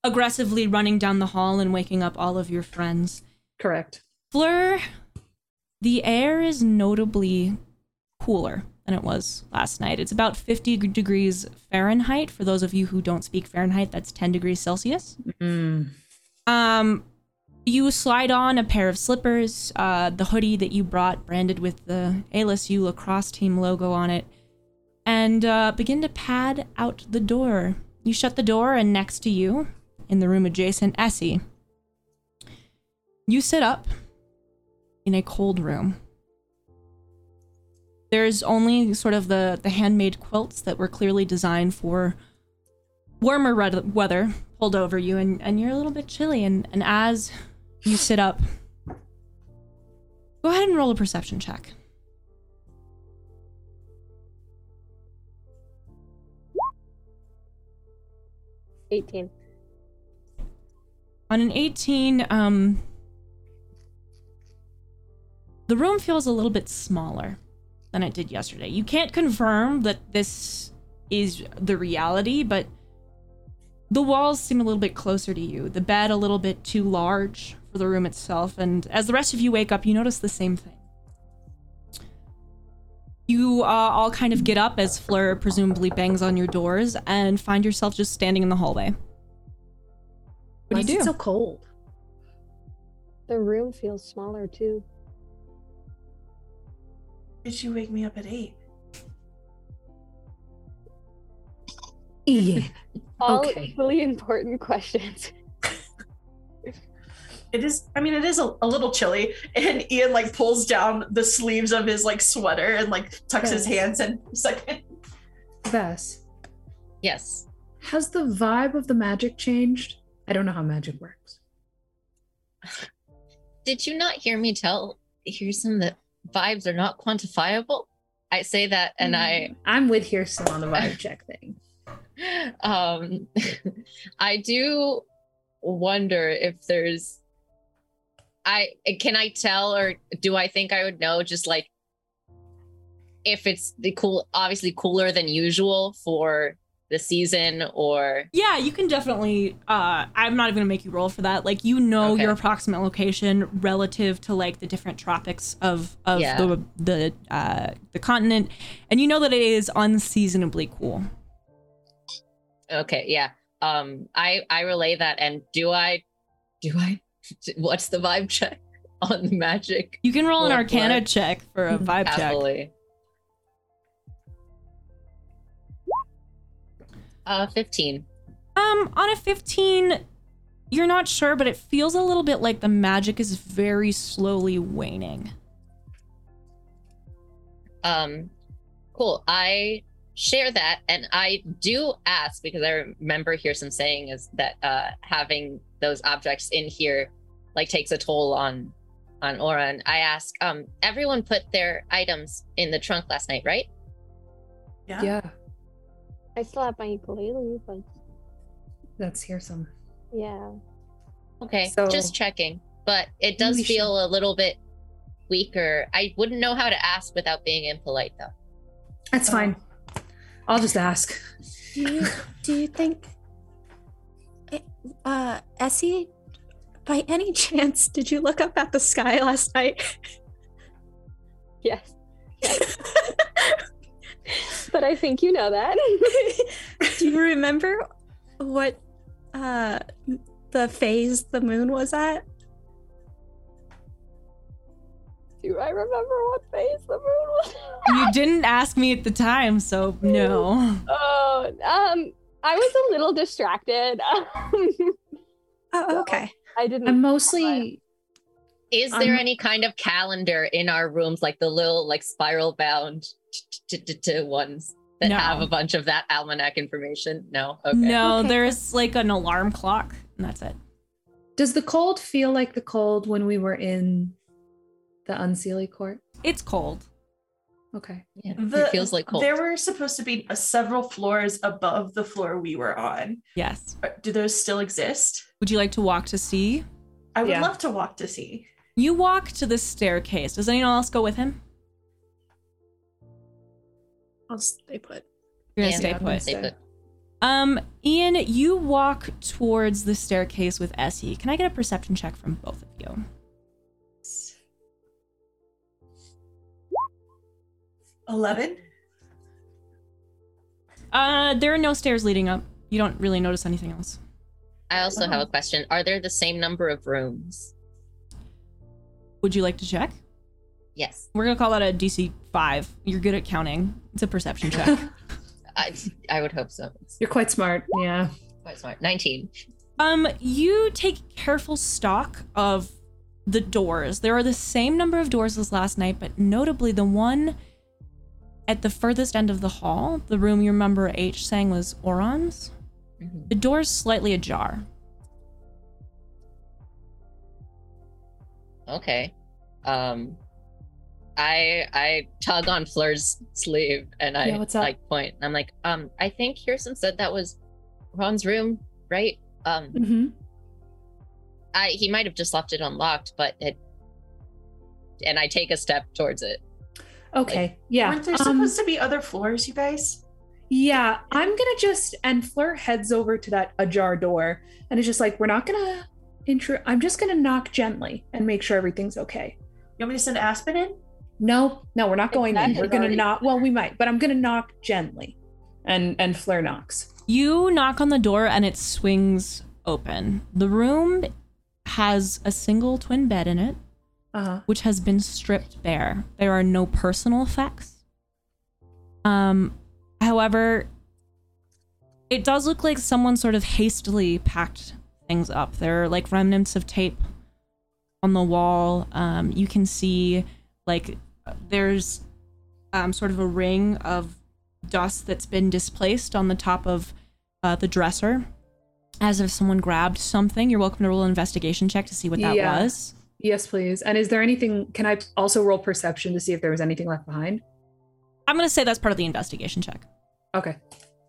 aggressively running down the hall and waking up all of your friends.
Correct.
Fleur, the air is notably cooler than it was last night. It's about 50 degrees Fahrenheit. For those of you who don't speak Fahrenheit, that's 10 degrees Celsius.
Mm.
Um, you slide on a pair of slippers, uh, the hoodie that you brought, branded with the ALSU lacrosse team logo on it, and uh, begin to pad out the door. You shut the door, and next to you, in the room adjacent, Essie. You sit up in a cold room. There's only sort of the, the handmade quilts that were clearly designed for warmer weather pulled over you and, and you're a little bit chilly and, and as you sit up. Go ahead and roll a perception check.
Eighteen.
on an 18 um the room feels a little bit smaller than it did yesterday. You can't confirm that this is the reality but the walls seem a little bit closer to you. The bed a little bit too large for the room itself and as the rest of you wake up you notice the same thing you uh, all kind of get up as Fleur presumably bangs on your doors and find yourself just standing in the hallway. What
Why
do you do?
it so cold?
The room feels smaller too.
Did you wake me up at eight?
Yeah.
All
Okay.
really important questions.
It is. I mean, it is a, a little chilly, and Ian like pulls down the sleeves of his like sweater and like tucks his hands in for a second.
Vess,
Yes.
has the vibe of the magic changed? I don't know how magic works.
Did you not hear me tell Hirsim that vibes are not quantifiable? I say that and I
I'm with Kirsten on the vibe check thing.
um I do wonder if there's I can I tell or do I think I would know just like if it's the cool obviously cooler than usual for the season or
Yeah, you can definitely. Uh, I'm not even gonna make you roll for that. Like you know
Okay.
your approximate location relative to like the different tropics of of
Yeah.
the the uh, the continent, and you know that it is unseasonably cool.
okay yeah um I I relay that and do I do I what's the vibe check on the magic
You can roll an Arcana
what?
check for a vibe check.
Uh, 15.
Um, on a 15, you're not sure, but it feels a little bit like the magic is very slowly waning.
Um, cool. I share that, and I do ask because I remember here some saying is that uh, having those objects in here like takes a toll on on aura. And I ask, um, everyone put their items in the trunk last night, right?
Yeah.
Yeah,
I still have my ukulele, but
let's hear some.
yeah.
Okay,
So-
just checking. But it does
We
feel a little bit weaker. I wouldn't know how to ask without being impolite, though.
That's fine. I'll just ask.
Do you do you think it, uh Essie by any chance, did you look up at the sky last night?
Yes. yes. but I think you know that.
Do you remember what uh the phase the moon was at?
Do I remember what phase the moon was?
You didn't ask me at the time, so no.
Oh, um, I was a little distracted.
Oh, okay.
I didn't.
I'm mostly
Is there
Um,
any kind of calendar in our rooms, like the little like spiral bound ones that
No.
have a bunch of that almanac information? No. Okay.
No,
Okay.
there's like an alarm clock, and that's it.
Does the cold feel like the cold when we were in the Unseelie court?
It's cold.
Okay.
Yeah,
The-
it feels like cold.
There were supposed to be uh, several floors above the floor we were on.
Yes.
Uh, Do those still exist?
Would you like to walk to see?
I would
Yeah.
love to walk to see.
You walk to the staircase. Does anyone else go with him?
I'll stay put.
You're gonna
Yeah,
stay
I'm
put.
Stay
stay.
put.
Um, Ian, you walk towards the staircase with Essie. Can I get a perception check from both of you?
Eleven.
Uh, there are no stairs leading up. You don't really notice anything else.
I also have a question. Are there the same number of rooms?
Would you like to check?
Yes.
We're gonna call that a DC five. You're good at counting. It's a perception check.
I, I would hope so.
You're quite smart. Yeah.
quite smart. 19.
Um, you take careful stock of the doors. There are the same number of doors as last night, but notably the one at the furthest end of the hall, the room you remember H saying was Oron's,
Mhm.
the door's slightly ajar.
Okay. Um, I I tug on Fleur's sleeve and I
Yeah, what's up?
like point. I'm like, um, I think Kirsten said that was Ron's room, right? Um,
Mm-hmm.
I he might have just left it unlocked, but it. And I take a step towards it.
Okay. Yeah.
Weren't there
um,
supposed to be other floors, you guys?
Yeah, I'm gonna just and Fleur heads over to that ajar door and is just like, we're not gonna intro. I'm just gonna knock gently and make sure everything's okay.
You want me to send Aspen in?
No, no, we're not going in. We're gonna
already.
knock. Well, we might, but I'm gonna knock gently, and and Fleur knocks.
You knock on the door and it swings open. The room has a single twin bed in it,
Uh huh.
which has been stripped bare. There are no personal effects. Um, however, it does look like someone sort of hastily packed things up. There are like remnants of tape on the wall. Um, you can see like there's um, sort of a ring of dust that's been displaced on the top of uh, the dresser, as if someone grabbed something. You're welcome to roll an investigation check to see what that
Yeah.
was.
Yes, please. And is there anything? Can I also roll perception to see if there was anything left behind?
I'm gonna say that's part of the investigation check.
Okay.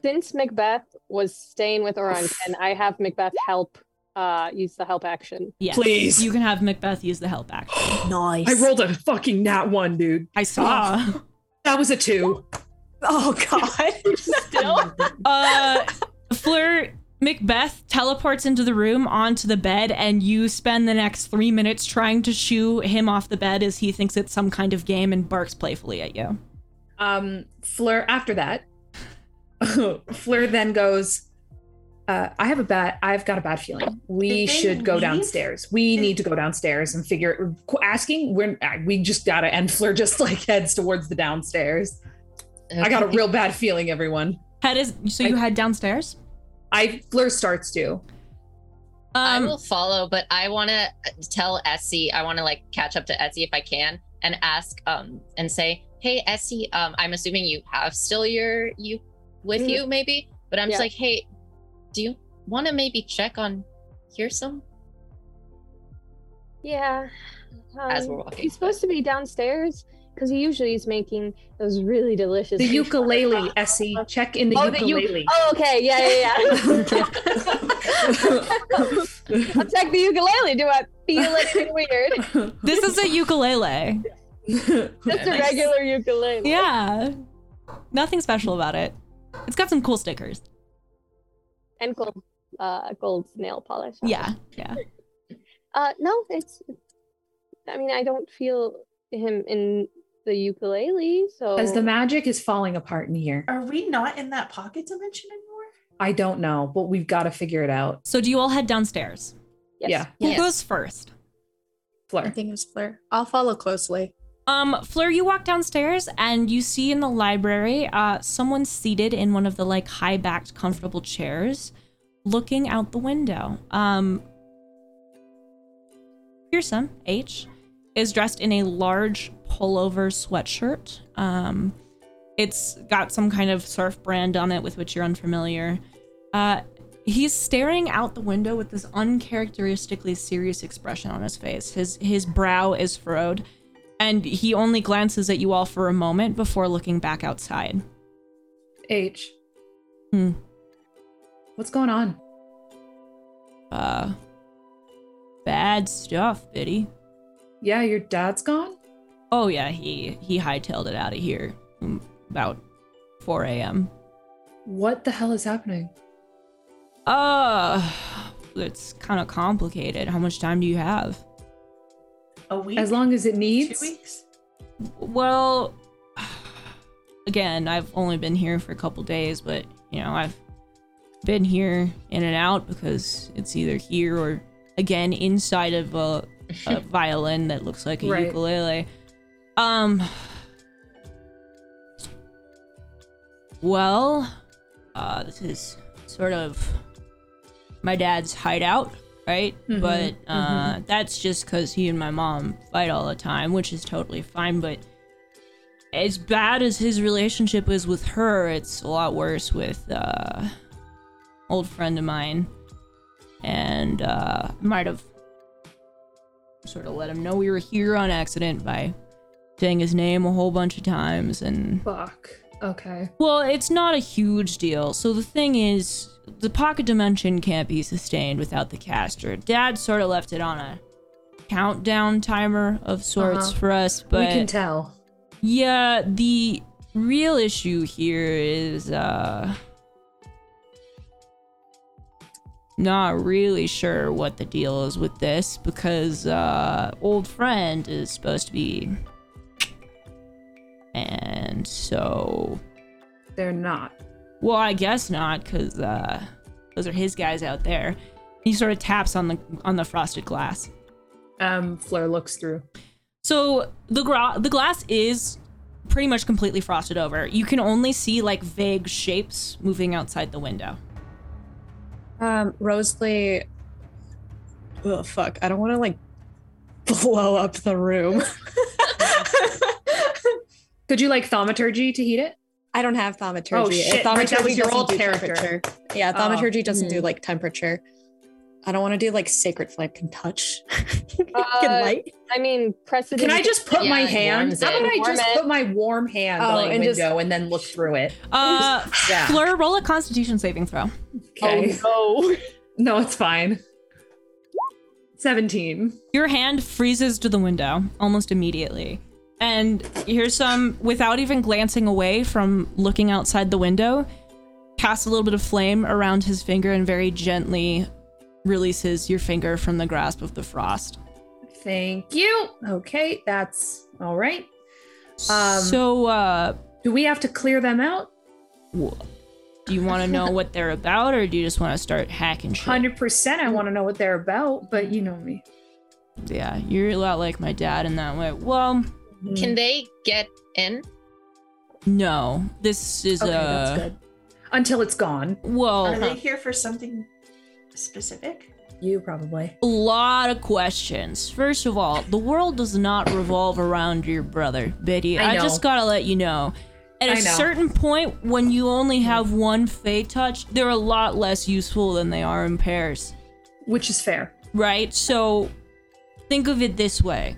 Since Macbeth was staying with Oron, can I have Macbeth help uh use the help action?
Yes.
Please.
You can have Macbeth use the help action.
Nice.
I rolled a fucking nat one, dude.
I saw.
That was a two.
Oh God.
Still?
uh, Fleur Macbeth teleports into the room onto the bed, and you spend the next three minutes trying to shoo him off the bed as he thinks it's some kind of game and barks playfully at you.
Um, Fleur. After that, Fleur then goes. Uh, I have a bad. I've got a bad feeling. We
Did they
should go
leave?
downstairs. We
Did-
need to go downstairs and figure. Asking, we're uh, we just gotta. And Fleur just like heads towards the downstairs. I got a real bad feeling, everyone.
Head is so you
I-
head downstairs.
I Fleur starts to.
I
Um,
will follow, but I want to tell Essie. I want to like catch up to Essie if I can, and ask um and say, "Hey, Essie, um, I'm assuming you have still your you with
Mhm.
you, maybe, but I'm just like, hey, do you want to maybe check on here some?"
Yeah.
as
Um,
we're walking?
he's supposed to be downstairs because he usually is making those really delicious.
The ukulele,
fry.
Essie. Check in the
Oh, the u-
ukulele.
Oh, okay. Yeah, yeah, yeah. I'll check the ukulele. Do I feel anything weird?
this is a ukulele.
Just a regular ukulele.
Yeah, nothing special about it. It's got some cool stickers.
And gold, uh, gold nail polish.
Yeah, yeah.
Uh, no, it's. I mean, I don't feel him in the ukulele, so
As the magic is falling apart in here.
Are we not in that pocket dimension anymore?
I don't know, but we've got to figure it out.
So do you all head downstairs?
Yes.
Yeah.
Who
Yes.
goes first?
Fleur.
I think it was Fleur. I'll follow closely.
Um, Fleur, you walk downstairs and you see in the library, uh, someone seated in one of the like high-backed, comfortable chairs, looking out the window. Um, Pearson H is dressed in a large pullover sweatshirt. Um, it's got some kind of surf brand on it with which you're unfamiliar. Uh, he's staring out the window with this uncharacteristically serious expression on his face. His his brow is furrowed, and he only glances at you all for a moment before looking back outside.
H.
Hmm.
What's going on?
Uh, bad stuff, Biddy.
Yeah, your dad's gone?
Oh yeah, he he hightailed it out of here about 4 a.m.
What the hell is happening?
Uh, it's kind of complicated. How much time do you have?
A week?
As long as it needs.
Two
needs.
weeks?
Well, again, I've only been here for a couple days, but you know, I've been here in and out because it's either here or again inside of a, a violin that looks like a
Right.
ukulele. Um. Well, uh, this is sort of my dad's hideout, right?
Mhm,
But uh, that's just because he and my mom fight all the time, which is totally fine. But as bad as his relationship is with her, it's a lot worse with uh, old friend of mine, and uh, might have sort of let him know we were here on accident by saying his name a whole bunch of times and
Fuck. Okay.
well, it's not a huge deal. So the thing is, the pocket dimension can't be sustained without the caster. Dad sort of left it on a countdown timer of sorts
Uh-huh.
for us, but
we can tell.
yeah, the real issue here is uh not really sure what the deal is with this because uh old friend is supposed to be and so
They're not.
well, I guess not, because uh, those are his guys out there. He sort of taps on the on the frosted glass.
Um, Fleur looks through.
So the gra- the glass is pretty much completely frosted over. You can only see like vague shapes moving outside the window.
Um, Rosalie. Oh fuck! I don't want to like blow up the room.
Could you like thaumaturgy to heat it?
I don't have thaumaturgy.
Oh, shit, right, that was your old character.
temperature. Yeah,
Oh,
thaumaturgy doesn't do
hmm.
like temperature. I don't want to do like sacred flame can touch. can
Uh,
light.
I mean, precedent.
Can I just put my
Yeah, it
hand? How
it.
about I just
it.
put my warm hand
Oh,
on the
and just-
window and then look through it?
Uh,
Yeah.
Fleur, roll a Constitution saving throw.
Okay.
Oh
no. No, it's fine. 17.
Your hand freezes to the window almost immediately. And here's some, without even glancing away from looking outside the window, casts a little bit of flame around his finger and very gently releases your finger from the grasp of the frost.
Thank you. Okay, that's all right. Um,
so, uh,
Do we have to clear them out?
do you want to know what they're about, or do you just want to start hacking shit?
100% I want to know what they're about, but you know me.
Yeah, you're a lot like my dad in that way. Well,
Can they get in?
no, this is
Okay,
uh,
that's good. Until it's gone.
well,
Are they here for something specific?
You probably.
a lot of questions. First of all, the world does not revolve around your brother, Biddy.
I
I, just gotta let you know. At a
know.
certain point, when you only have one fate touch, they're a lot less useful than they are in pairs,
Which is fair.
right? So, think of it this way.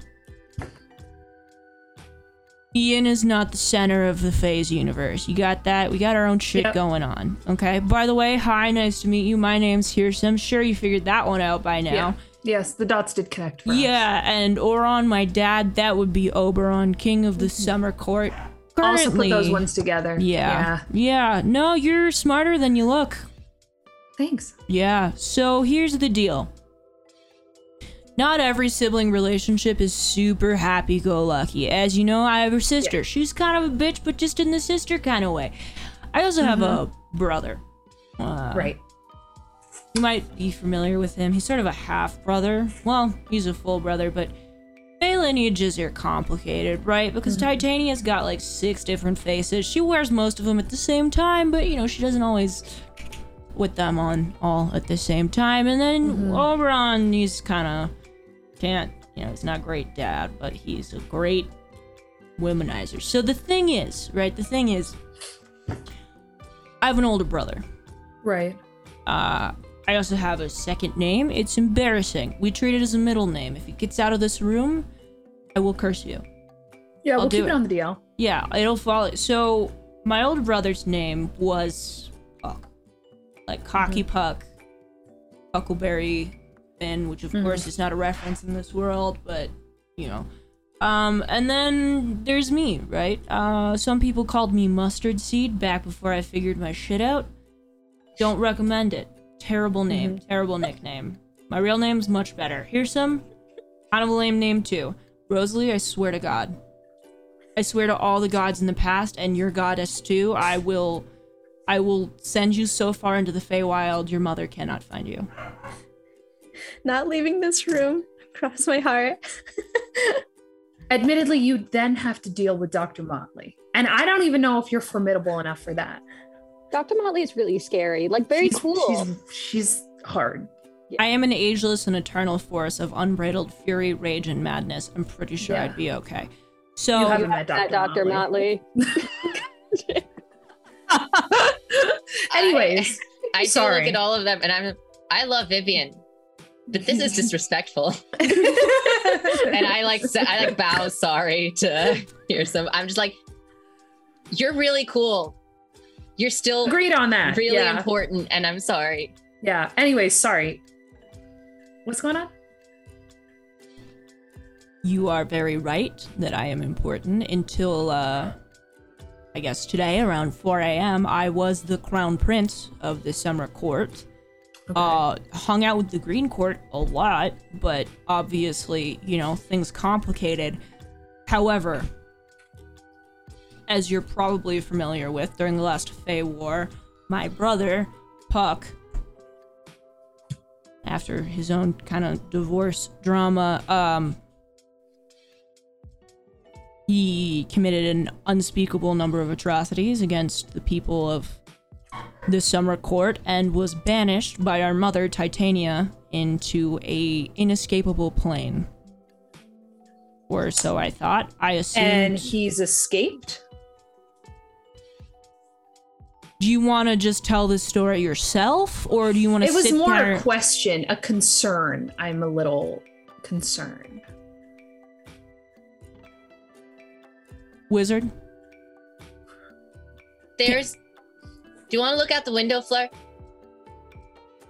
Ian is not the center of the phase universe. You got that? We got our own shit
Yep.
going on. Okay. By the way, hi, nice to meet you. My name's Hirsch. I'm sure you figured that one out by now.
Yeah. Yes, the dots did connect. For us.
Yeah, and Oron, my dad, that would be Oberon, king of the mm-hmm. summer court. Currently,
Also put those ones together.
Yeah, yeah. No, you're smarter than you look.
Thanks.
Yeah. So here's the deal. Not every sibling relationship is super happy go lucky. As you know, I have a sister. She's kind of a bitch, but just in the sister kind of way. I also have a mm-hmm. brother. Uh,
Right.
You might be familiar with him. He's sort of a half brother. Well, he's a full brother, but Fey lineages are complicated, right? Because mm-hmm. Titania's got like six different faces. She wears most of them at the same time, but you know, she doesn't always with them on all at the same time. And then mm-hmm. Oberon, he's kind of can't, you know, he's not a great dad, but he's a great womanizer. So the thing is, right? The thing is, I have an older brother.
Right.
Uh, I also have a second name. It's embarrassing. We treat it as a middle name. If he gets out of this room, I will curse you.
Yeah,
I'll
we'll keep it.
it.
on the DL.
Yeah, it'll follow. So my older brother's name was Puck, like Cocky Puck, Huckleberry Finn, which of course is not a reference in this world, but you know. Um, and then there's me, right? Uh, some people called me Mustard Seed back before I figured my shit out. Don't recommend it. Terrible name, terrible nickname. My real name's much better. Here's some kind of a lame name too. Rosalie, I swear to God. I swear to all the gods in the past and your goddess too, I will I will send you so far into the Feywild your mother cannot find you.
Not leaving this room. Cross my heart.
Admittedly, you then have to deal with Dr. Motley. And I don't even know if you're formidable enough for that.
Dr. Motley is really scary. Like very
She's-
cool.
She's, she's hard.
I am an ageless and eternal force of unbridled fury, rage, and madness. I'm pretty sure
Yeah.
I'd be okay. So
You haven't met
That
Dr.
Dr. Motley.
Anyways,
I do
Sorry.
look at all of them and I'm I love Vivian, but this is disrespectful. and I like I like bow sorry to hear some. I'm just like, you're really cool. You're still
agreed on that.
really
yeah.
important, and I'm sorry.
Yeah. Anyway, sorry. What's going on?
you are very right that I am important until uh I guess today around 4 a.m. I was the crown prince of the summer court. Uh, hung out with the Green Court a lot, but obviously, you know, things complicated. However, as you're probably familiar with, during the last Fey War, my brother, Puck, after his own kind of divorce drama, um, he committed an unspeakable number of atrocities against the people of the summer court and was banished by our mother Titania into a inescapable plane. Or so I thought. I assumed.
And he's escaped.
do you want to just tell this story yourself, or do you want to?
It was
sit
more
there?
a question, a concern. I'm a little concerned.
wizard.
There's. Do you want to look out the window, Fleur?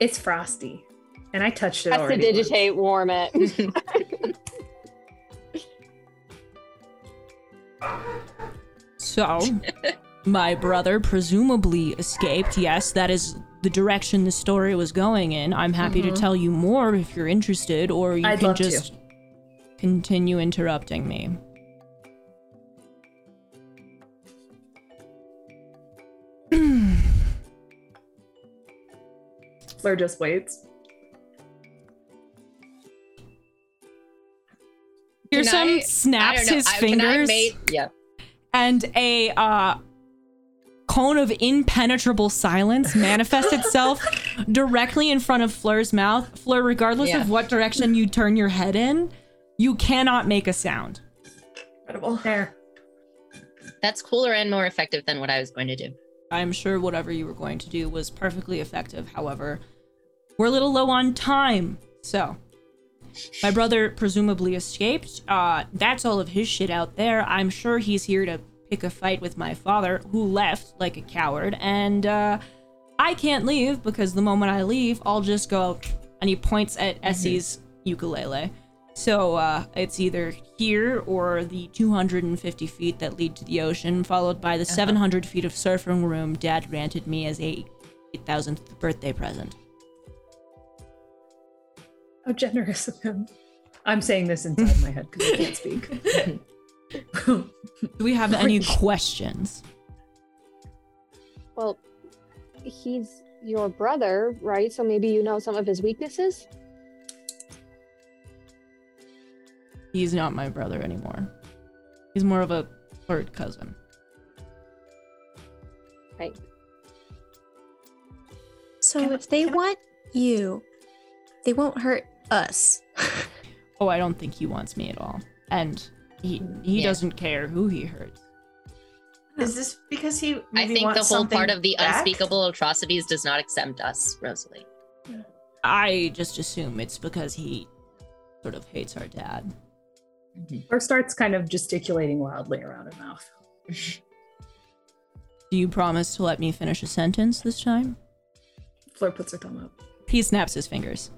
It's frosty. And I touched it
Has to
already. once.
digitate, warm it.
So, my brother presumably escaped. Yes, that is the direction the story was going in. I'm happy to tell you more if you're interested, or you
Mm-hmm. I'd
can
love to.
just continue interrupting me.
Fleur just waits.
Here's
Can
some
I- I
snaps his
I- can I
fingers
make- yeah.
and a uh, cone of impenetrable silence manifests itself directly in front of Fleur's mouth. Fleur, regardless
Yeah.
of what direction you turn your head in, you cannot make a sound.
Incredible.
There.
That's cooler and more effective than what I was going to do.
I'm sure whatever you were going to do was perfectly effective. However, we're a little low on time. So, my brother presumably escaped. Uh, that's all of his shit out there. I'm sure he's here to pick a fight with my father, who left like a coward. And uh, I can't leave because the moment I leave, I'll just go. And he points at Essie's ukulele. So uh, it's either here or the 250 feet that lead to the ocean, followed by the 700 feet of surfing room Dad granted me as a 8,000th birthday present.
How generous of him. I'm saying this inside my head because I can't speak.
Do we have any questions?
Well, he's your brother, right? So maybe you know some of his weaknesses?
He's not my brother anymore. He's more of a third cousin.
Right.
So if they want you, they won't hurt us.
Oh, I don't think he wants me at all. And he he
Yeah.
doesn't care who he hurts.
Is this because he?
I
maybe
think the whole part of the
back?
unspeakable atrocities does not exempt us, Rosalie.
I just assume it's because he sort of hates our dad.
Or starts kind of gesticulating wildly around her mouth.
Do you promise to let me finish a sentence this time?
Fleur puts her thumb up.
He snaps his fingers.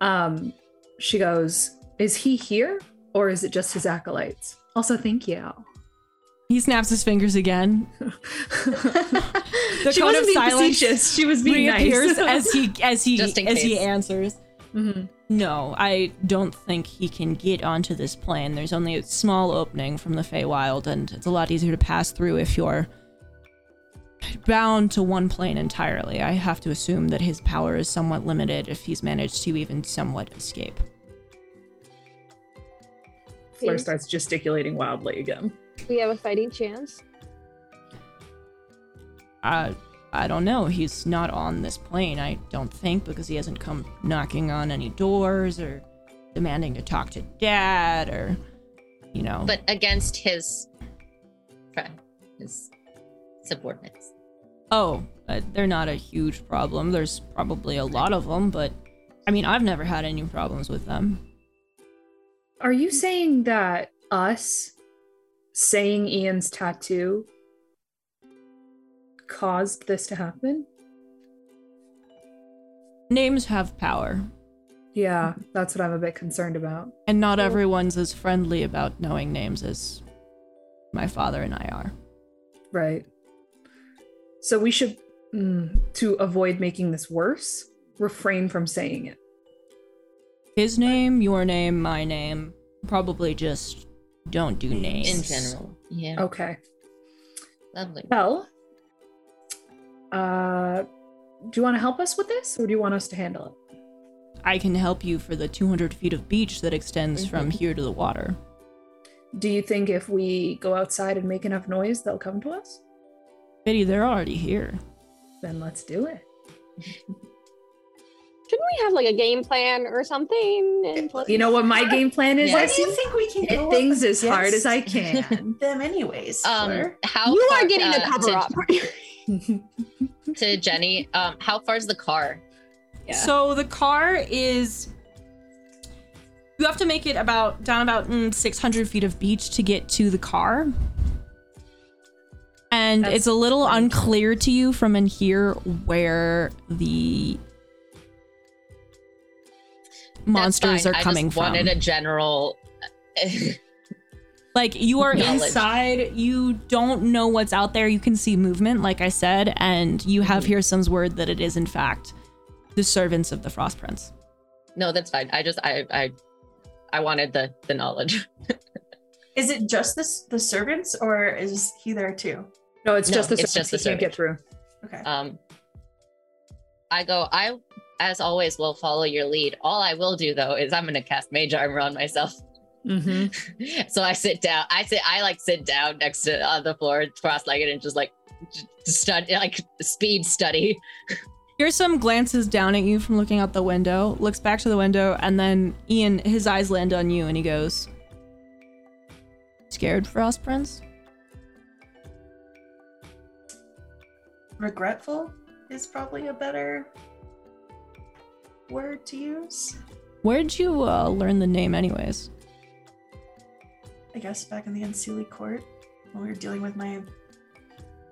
Um, she goes, "Is he here, or is it just his acolytes?" Also, thank you.
He snaps his fingers again. The
she
cone
wasn't
of
being
silence
facetious. She was being
reappears
nice.
as he as he
Just in
as he
case.
answers.
Mhm.
No, I don't think he can get onto this plane. There's only a small opening from the Feywild, and it's a lot easier to pass through if you're bound to one plane entirely. I have to assume that his power is somewhat limited if he's managed to even somewhat escape.
Fleur starts gesticulating wildly again.
We have a fighting chance.
I I don't know. He's not on this plane, I don't think, because he hasn't come knocking on any doors or demanding to talk to dad or you know.
But against his friend, his subordinates.
Oh, uh, they're not a huge problem. There's probably a lot of them, but I mean, I've never had any problems with them.
Are you saying that us saying Ian's tattoo caused this to happen?
Names have power,
Yeah, that's what I'm a bit concerned about.
and not everyone's as friendly about knowing names as my father and I are.
Right. So we should, mm, to avoid making this worse, refrain from saying it.
His name, your name, my name. Probably just don't do names.
In general. Yeah.
Okay.
Lovely.
Well, uh, do you want to help us with this, or do you want us to handle it?
I can help you for the 200 feet of beach that extends from here to the water.
Do you think if we go outside and make enough noise, they'll come to us?
Biddy, they're already here.
Then let's do it.
Shouldn't we have like a game plan or something?
You know what my game plan is?
Yeah.
Why
Essie?
do think we can
Hit things as hard as I can.
them anyways?
Um,
Fleur?
how
you
far,
are getting the
uh,
cover
to,
up.
to Jenny. Um, how far is the car?
Yeah.
So the car is. You have to make it about down about mm, 600 feet of beach to get to the car. And
That's
it's a little
pretty
unclear to you from in here where the monsters are
fine.
coming
I just
from.
wanted a general.
Like you are
Knowledge.
inside, you don't know what's out there. You can see movement, like I said, and you have
Mm-hmm.
Hearson's word that it is in fact the servants of the Frost Prince.
no, that's fine. I just I I I wanted the the knowledge.
Is it just this the servants, or is he there too?
No, it's
No,
just the
it's
servants
just the
he can't get through.
Okay.
Um, I go. I, as always, will follow your lead. All I will do though is I'm gonna cast Mage Armor on myself.
Mm-hmm.
so I sit down. I sit. I like sit down next to on the floor, cross-legged, and just like study, like speed study.
Here's some glances down at you from looking out the window, looks back to the window, and then Ian, his eyes land on you and he goes, Scared, Frost Prince?
Regretful is probably a better word to use.
Where'd you uh, learn the name, anyways?
I guess back in the Unseelie court when we were dealing with my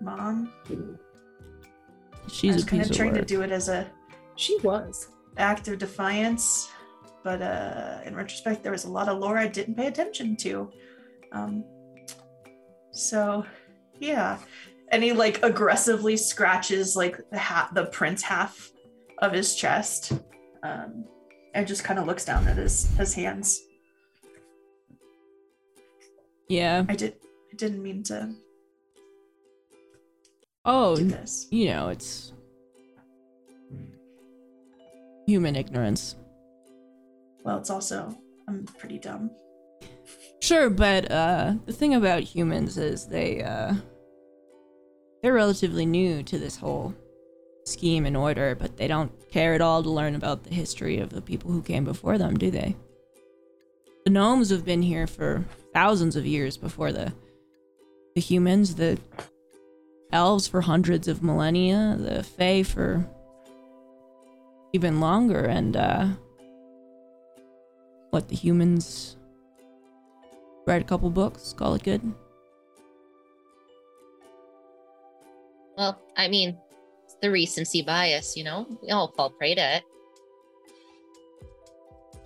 mom. I
She's
was
a
kind
piece
of
of
trying to do it as a
She was.
act of defiance, but uh, in retrospect, there was a lot of lore I didn't pay attention to. Um, so, yeah, and he like aggressively scratches like the hat, the prince half of his chest, um, and just kind of looks down at his his hands
Yeah.
I did. I didn't mean to
Oh,
do this.
you know, it's human ignorance.
Well, it's also I'm pretty dumb.
Sure, but uh the thing about humans is they uh they're relatively new to this whole scheme and order, but they don't care at all to learn about the history of the people who came before them, do they? The gnomes have been here for thousands of years before the the humans, the elves for hundreds of millennia, the fae for even longer, and uh what the humans write a couple books, call it good.
Well, I mean, it's the recency bias, you know? We all fall prey to it.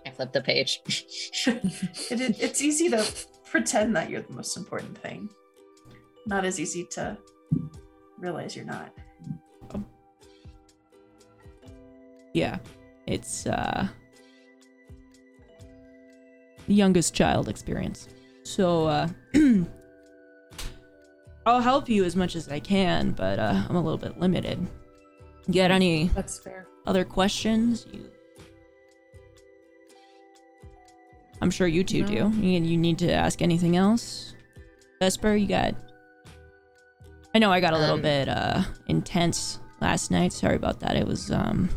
I flipped the page.
It, it, it's easy to pretend that you're the most important thing. Not as easy to realize you're not.
Yeah, it's uh the youngest child experience. So uh I'll help you as much as I can, but uh I'm a little bit limited. Get any
That's fair.
other questions? You I'm sure you two do. You, you need to ask anything else? Vesper, you got I know I got a little
Um,
bit uh intense last night. Sorry about that. It was um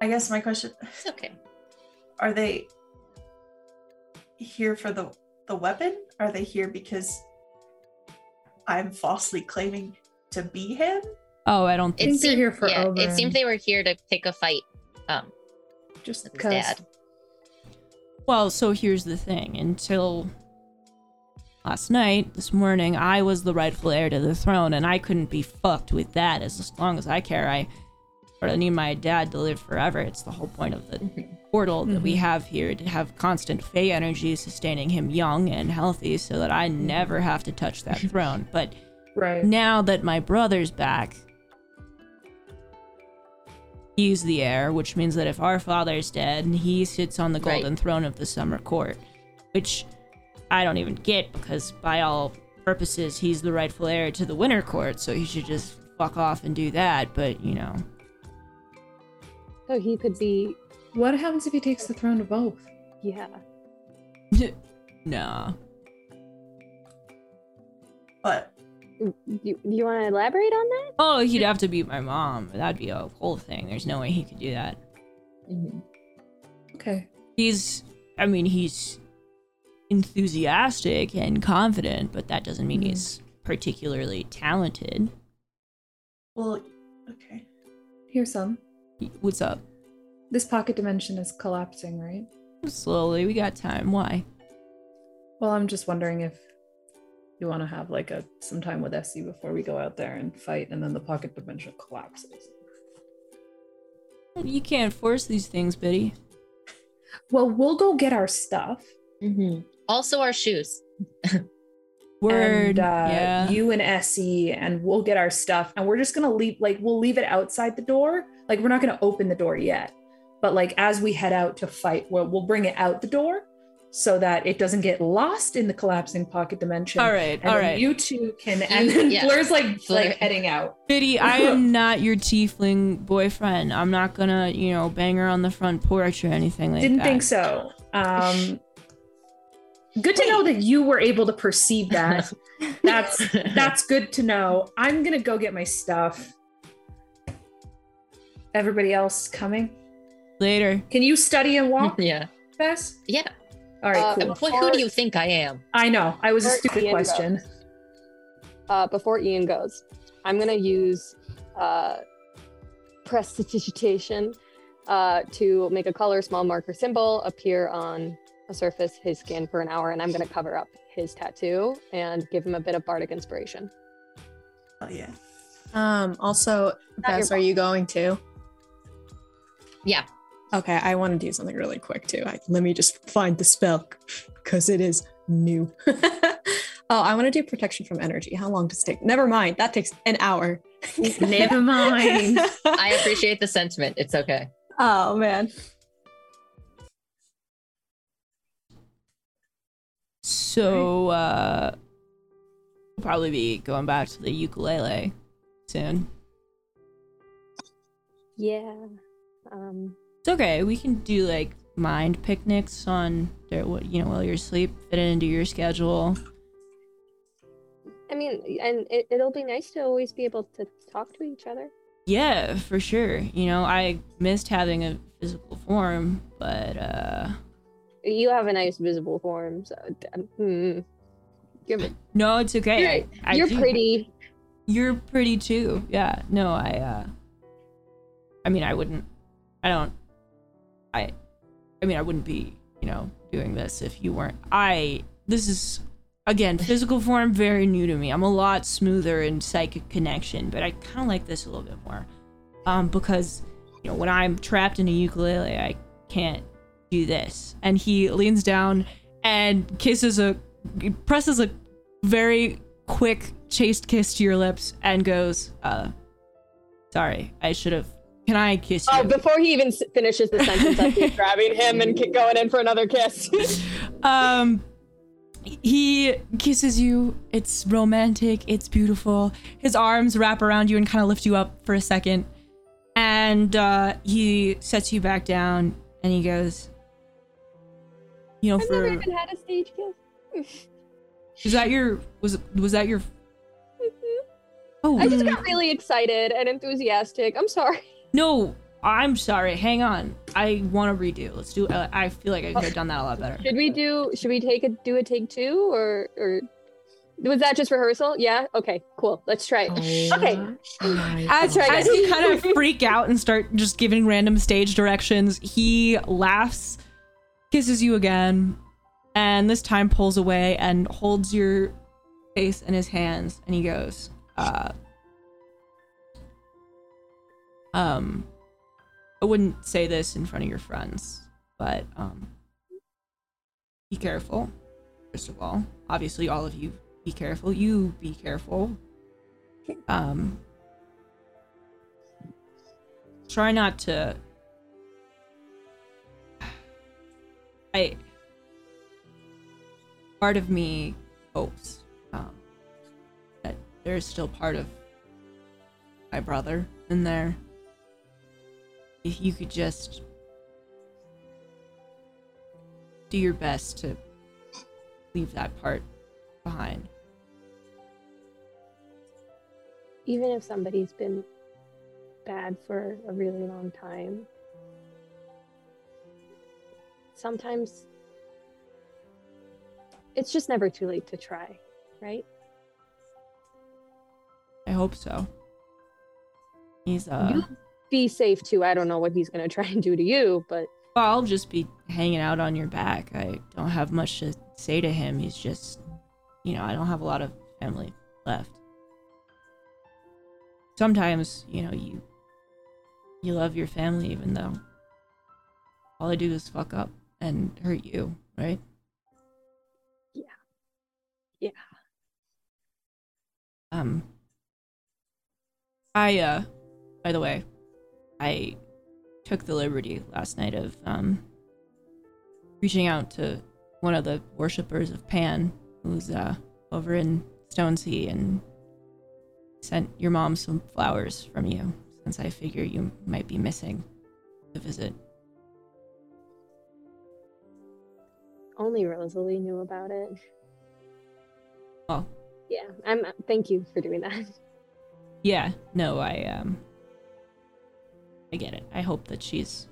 I guess my question
it's okay.
are they here for the the weapon? Are they here because I'm falsely claiming to be him?
Oh, I don't think
think they're here for
yeah, it
Oberon.
seemed they were here to pick a fight. Um,
Just
with
because.
dad.
Well, so here's the thing. Until last night, this morning, I was the rightful heir to the throne, and I couldn't be fucked with that as long as I care. I sort of need my dad to live forever. It's the whole point of the mm-hmm. portal that we mm-hmm. have here to have constant Fey energy sustaining him young and healthy so that I never have to touch that throne. But
Right.
now that my brother's back, he's the heir, which means that if our father's dead, he sits on the
Right.
golden throne of the summer court, which I don't even get because by all purposes, he's the rightful heir to the winter court, so he should just fuck off and do that. But you know,
So he could be,
What happens if he takes the throne of both?
yeah.
nah.
But
Do you, do you want to elaborate on that?
Oh, he'd have to beat my mom. That'd be a whole thing. There's no way he could do that.
Mhm.
Okay.
he's i mean he's enthusiastic and confident but that doesn't mean
Mhm.
he's particularly talented
well, okay.
Here's some.
What's up
This pocket dimension is collapsing, right?
slowly we got time why
Well, I'm just wondering if you want to have like a some time with Essie before we go out there and fight, and then the pocket dimension collapses.
you can't force these things biddy
Well, we'll go get our stuff.
Mhm. Also, our shoes.
word
and, uh,
yeah
you and Essie, and we'll get our stuff, and we're just gonna leave. Like, we'll leave it outside the door. Like, we're not gonna open the door yet, but like as we head out to fight, we'll we'll bring it out the door so that it doesn't get lost in the collapsing pocket dimension.
all right
And
all
then
right
you two can, and then
yeah.
Fleur's like
Fleur.
like heading out.
biddy i am not your tiefling boyfriend i'm not gonna you know bang her on the front porch or anything like that.
Didn't
that
think so. Um, good to know that you were able to perceive that. That's that's good to know. I'm gonna go get my stuff. Everybody else coming?
later
Can you study and walk,
yeah.
Bess?
Yeah.
All right,
Uh,
cool.
Who do you think I am?
I know. I was a stupid
Ian
question.
goes. Uh, before Ian goes, I'm gonna use uh, prestidigitation uh, to make a color small marker symbol appear on a surface his skin for an hour, and I'm gonna cover up his tattoo and give him a bit of bardic inspiration.
Oh yeah.
Um, also,
Not your
Bess, are you going to?
Yeah.
Okay, I want to do something really quick too. I, let me just find the spell because it is new. oh, I want to do protection from energy. How long does it take? Never mind. That takes an hour.
Never mind.
I appreciate the sentiment. It's okay.
oh man.
So uh we'll probably be going back to the ukulele soon.
Yeah. Um.
It's okay. We can do like mind picnics on there what you know while you're asleep, fit it into your schedule.
I mean, and it, it'll be nice to always be able to talk to each other.
Yeah, for sure. You know, I missed having a physical form, but uh
You have a nice visible form, so um, hmm. you're
no, it's okay.
you're,
I, I
you're pretty.
You're pretty too. Yeah. No, I uh I mean, I wouldn't I don't I I mean, I wouldn't be, you know, doing this if you weren't. I this is again, physical form very new to me. I'm a lot smoother in psychic connection, but I kind of like this a little bit more. Um because you know, when I'm trapped in a ukulele, I can't do this. And he leans down and kisses a presses a very quick chaste kiss to your lips and goes, uh, sorry, I should have. Can I kiss you?
Oh, before he even finishes the sentence, I keep grabbing him and going in for another kiss.
um, he kisses you. It's romantic. It's beautiful. His arms wrap around you and kind of lift you up for a second. And uh, he sets you back down and he goes, you know,
I've
for
never even had a stage kiss.
is that your was was that your oh
I just got really excited and enthusiastic. I'm sorry.
No, I'm sorry. Hang on. I want to redo. Let's do. Uh, I feel like I could have done that a lot better.
Should we do? Should we take a do a take two or or was that just rehearsal? Yeah. Okay. Cool. Let's try it. Okay.
my
As,
try
as
again.
he kind of freak out and start just giving random stage directions, he laughs, kisses you again, and this time pulls away and holds your face in his hands, and he goes, uh, um, I wouldn't say this in front of your friends, but um, be careful. First of all, obviously, all of you be careful. You be careful. Um, try not to. I. Part of me hopes um, that there's still part of my brother in there. If you could just do your best to leave that part behind.
Even if somebody's been bad for a really long time, sometimes it's just never too late to try, right?
I hope so. He's uh.
You be safe too. I don't know what he's gonna try and do to you, but
Well, I'll just be hanging out on your back. I don't have much to say to him. He's just, you know, I don't have a lot of family left. Sometimes, you know, you you love your family even though all I do is fuck up and hurt you, right?
Yeah. Yeah.
Um I uh by the way, I took the liberty last night of um reaching out to one of the worshippers of Pan who's uh over in Stone Sea and sent your mom some flowers from you since I figure you might be missing the visit.
only Rosalie knew about it.
Well,
Yeah. I'm thank you for doing that.
yeah, no, I um I get it. I hope that she's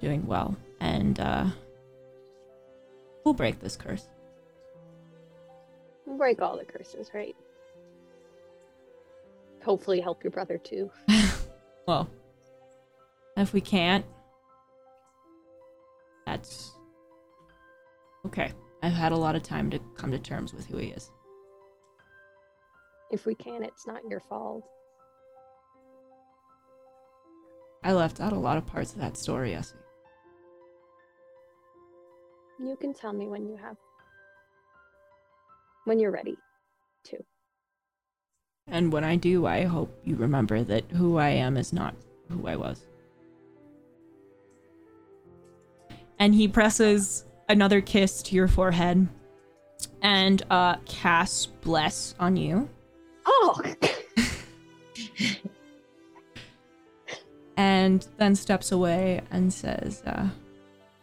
doing well and uh we'll break this curse.
We'll break all the curses, right? Hopefully help your brother too.
Well, if we can't, that's okay. I've had a lot of time to come to terms with who he is.
If we can, it's not your fault.
I left out a lot of parts of that story, Essie.
You can tell me when you have when you're ready to.
And when I do, I hope you remember that who I am is not who I was. And he presses another kiss to your forehead and uh, casts bless on you.
Oh,
and then steps away and says, uh,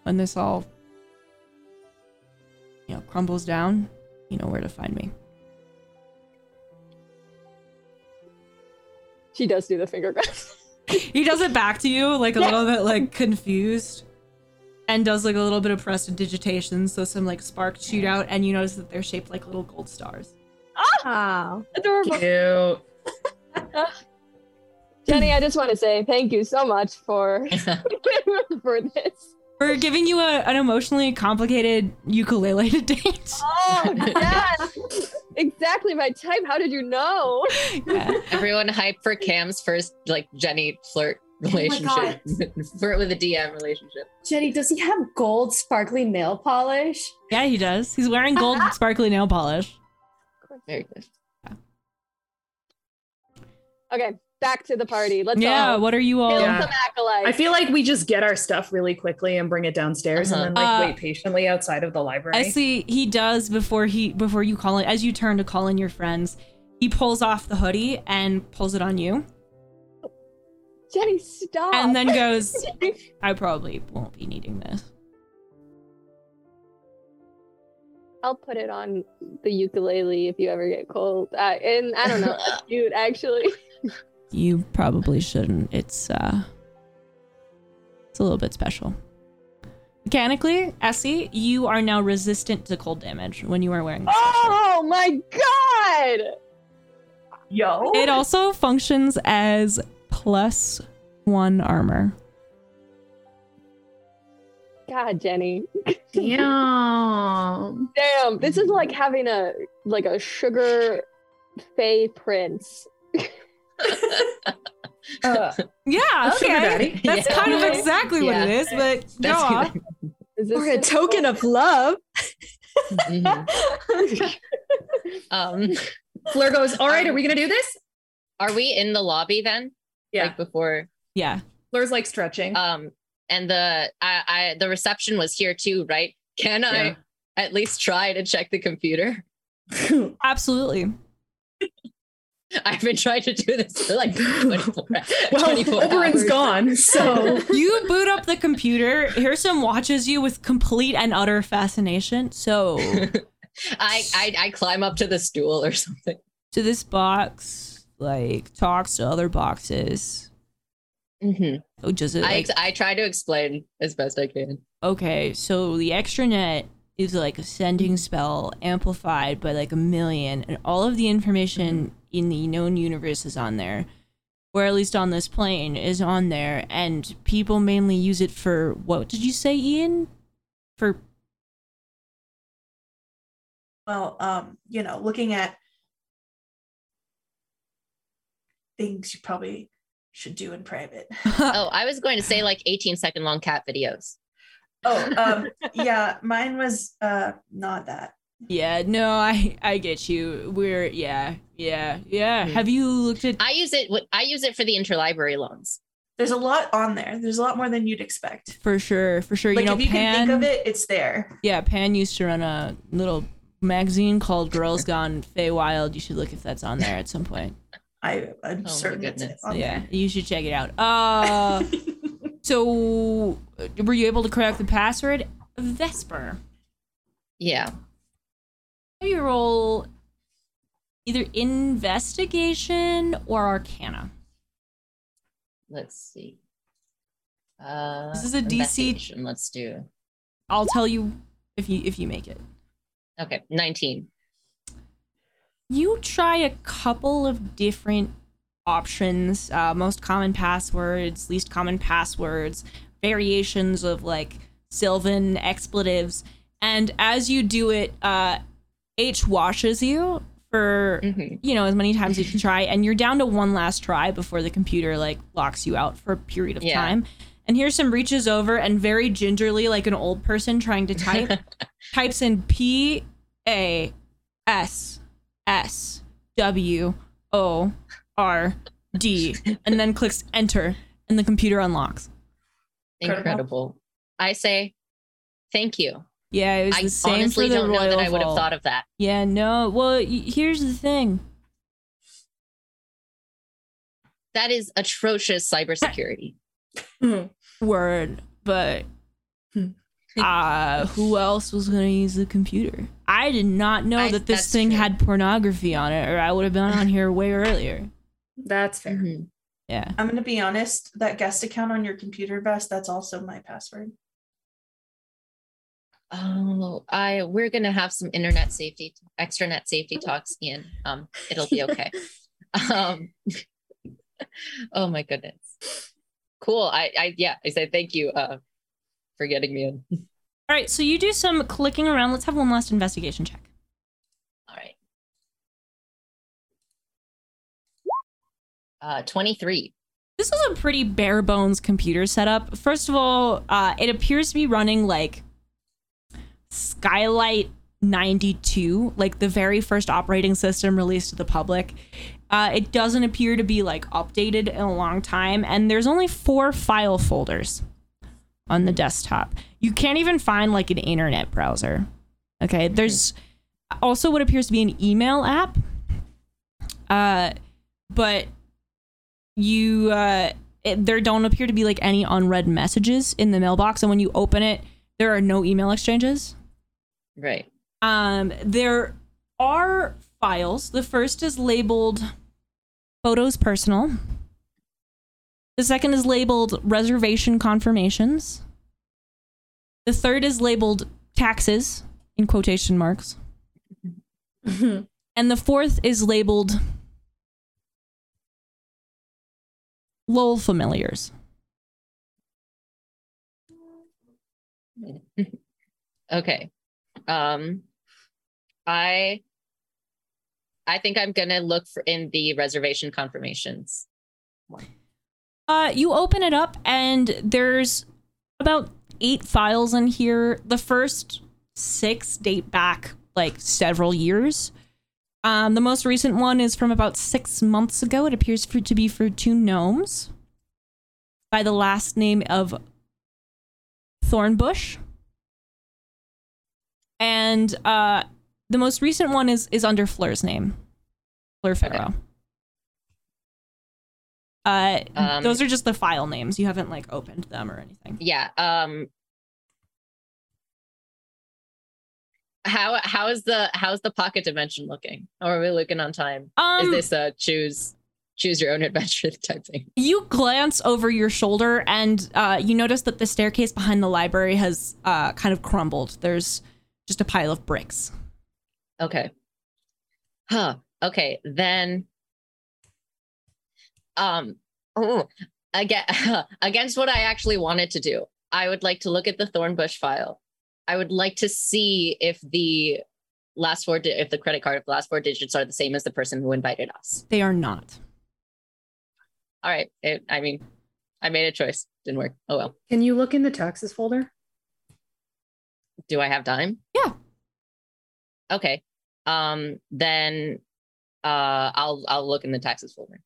"When this all, you know, crumbles down, you know where to find me."
she does do the finger grabs.
He does it back to you, like a little bit like confused, and does like a little bit of pressed prestidigitation, so some like sparks shoot out, and you notice that they're shaped like little gold stars.
Wow.
Adorable.
Cute.
Jenny, I just want to say thank you so much for for this.
We're giving you a, an emotionally complicated ukulele to date.
Oh, yes. exactly my type. How did you know?
yeah.
Everyone hype for Cam's first like Jenny flirt oh relationship. flirt with a DM relationship.
Jenny, does he have gold sparkly nail polish?
yeah, he does. He's wearing gold sparkly nail polish.
Very good.
Okay, back to the party. Let's go.
Yeah,
go.
what are you all?
Yeah.
some acolytes.
I feel like we just get our stuff really quickly and bring it downstairs
Uh-huh.
and then like
Uh,
wait patiently outside of the library.
I see he does before he before you call it as you turn to call in your friends. He pulls off the hoodie and pulls it on you,
Jenny, stop.
and then goes, "I probably won't be needing this."
I'll put it on the ukulele if you ever get cold. Uh, and I don't know, that's cute actually.
You probably shouldn't. It's uh, it's a little bit special. Mechanically, Essie, you are now resistant to cold damage when you are wearing this.
Oh my god!
Yo.
It also functions as plus one armor.
God, Jenny.
Damn.
Damn, this is like having a like a sugar fey prince.
Uh,
Yeah,
Sugar
okay.
daddy.
That's
Yeah.
kind of exactly what it is, but go
That's
on.
Is this
Or a token of love.
Mhm. Um,
Fleur goes, All right, are we gonna do this?
are we in the lobby then?
Yeah.
Like before.
Yeah.
Fleur's like stretching.
Um, and the I, I the reception was here too, right? Can I at least try to check the computer?
Absolutely.
I've been trying to do this for like 24,
well,
24
Oberon's
hours.
gone, so
You boot up the computer. Harrison watches you with complete and utter fascination. So,
I, I I climb up to the stool or something.
so this box like talks to other boxes.
Mm-hmm.
Oh, does it
I
like
I try to explain as best I can.
okay? So the extranet is like a sending spell amplified by like a million, and all of the information in the known universe is on there, or at least on this plane is on there, and people mainly use it for what did you say, Ian? For
Well, um, you know, looking at things you probably should do in private.
Oh, I was going to say like 18 second long cat videos.
Oh, um, yeah, mine was uh not that.
Yeah, no, I I get you. We're yeah, yeah, yeah.
Hmm.
Have you looked at
I use it. I use it for the interlibrary loans.
There's a lot on there. There's a lot more than you'd expect.
for sure, for sure.
Like
you know,
if you
Pan.
can think of it, it's there.
Yeah, Pan used to run a little magazine called Girls Gone Fey Wild. You should look if that's on there at some point.
I I'm
Oh
certain it's
goodness.
on
yeah, you should check it out. Uh, so uh, were you able to crack the password? Vesper.
Yeah.
You roll either investigation or arcana?
Let's see. Uh,
This is a DC
Let's do.
I'll tell you if you if you make it.
Okay, 19.
you try a couple of different options uh, most common passwords least common passwords variations of like sylvan expletives and as you do it uh, h washes you for
Mhm.
you know as many times as you can try and you're down to one last try before the computer like locks you out for a period of
Yeah.
time and Harrison reaches over and very gingerly like an old person trying to type types in P A S S W O R D and then clicks enter and the computer unlocks.
Incredible.
Incredible. I say thank you.
Yeah, it was
I
the same
honestly
for the
don't know that I would have
Vault.
thought of that.
Yeah, no. Well, y- here's the thing.
That is atrocious cybersecurity.
Word, but
Hmm.
uh who else was gonna use the computer? I did not know
I-
that this
that's
thing
true.
had pornography on it, or I would have been on here way earlier.
That's fair.
Mhm.
Yeah.
I'm gonna be honest. That guest account on your computer, Best, that's also my password.
Oh, I we're gonna have some internet safety, extranet safety talks, Ian. Um, it'll be okay. um, oh my goodness, cool. I, I, yeah, I say thank you, uh, for getting me in.
All right, so you do some clicking around. Let's have one last investigation check.
All right. Uh, twenty-three.
This is a pretty bare bones computer setup. First of all, uh, it appears to be running like Skylight 92, like the very first operating system released to the public. Uh, it doesn't appear to be like updated in a long time, and there's only four file folders on the desktop. You can't even find like an internet browser. Okay, there's also what appears to be an email app, uh, but you uh it, there don't appear to be like any unread messages in the mailbox and when you open it there are no email exchanges
Right.
um there are files. The first is labeled photos personal. The second is labeled reservation confirmations. The third is labeled taxes in quotation marks. And the fourth is labeled lol familiars.
Okay. Um, I, I think I'm gonna look for in the reservation confirmations.
Uh, you open it up and there's about eight files in here. The first six date back like several years. Um, the most recent one is from about six months ago. It appears for, to be for two gnomes by the last name of Thornbush. And uh, the most recent one is is under Fleur's name, Fleur Farrow. Uh,
Um,
those are just the file names. You haven't like opened them or anything.
Yeah. Um, how how is the how's the pocket dimension looking? Or are we looking on time?
Um,
is this a choose choose your own adventure type thing?
you glance over your shoulder and uh, you notice that the staircase behind the library has uh, kind of crumbled. There's just a pile of bricks.
Okay. Huh. Okay. Then um oh, again against what I actually wanted to do. I would like to look at the Thornbush file. I would like to see if the last four di- if the credit card of the last four digits are the same as the person who invited us.
They are not.
All right. It, I mean, I made a choice. Didn't work. Oh well.
Can you look in the taxes folder?
Do I have time?
Yeah.
Okay. Um then uh I'll I'll look in the taxes folder.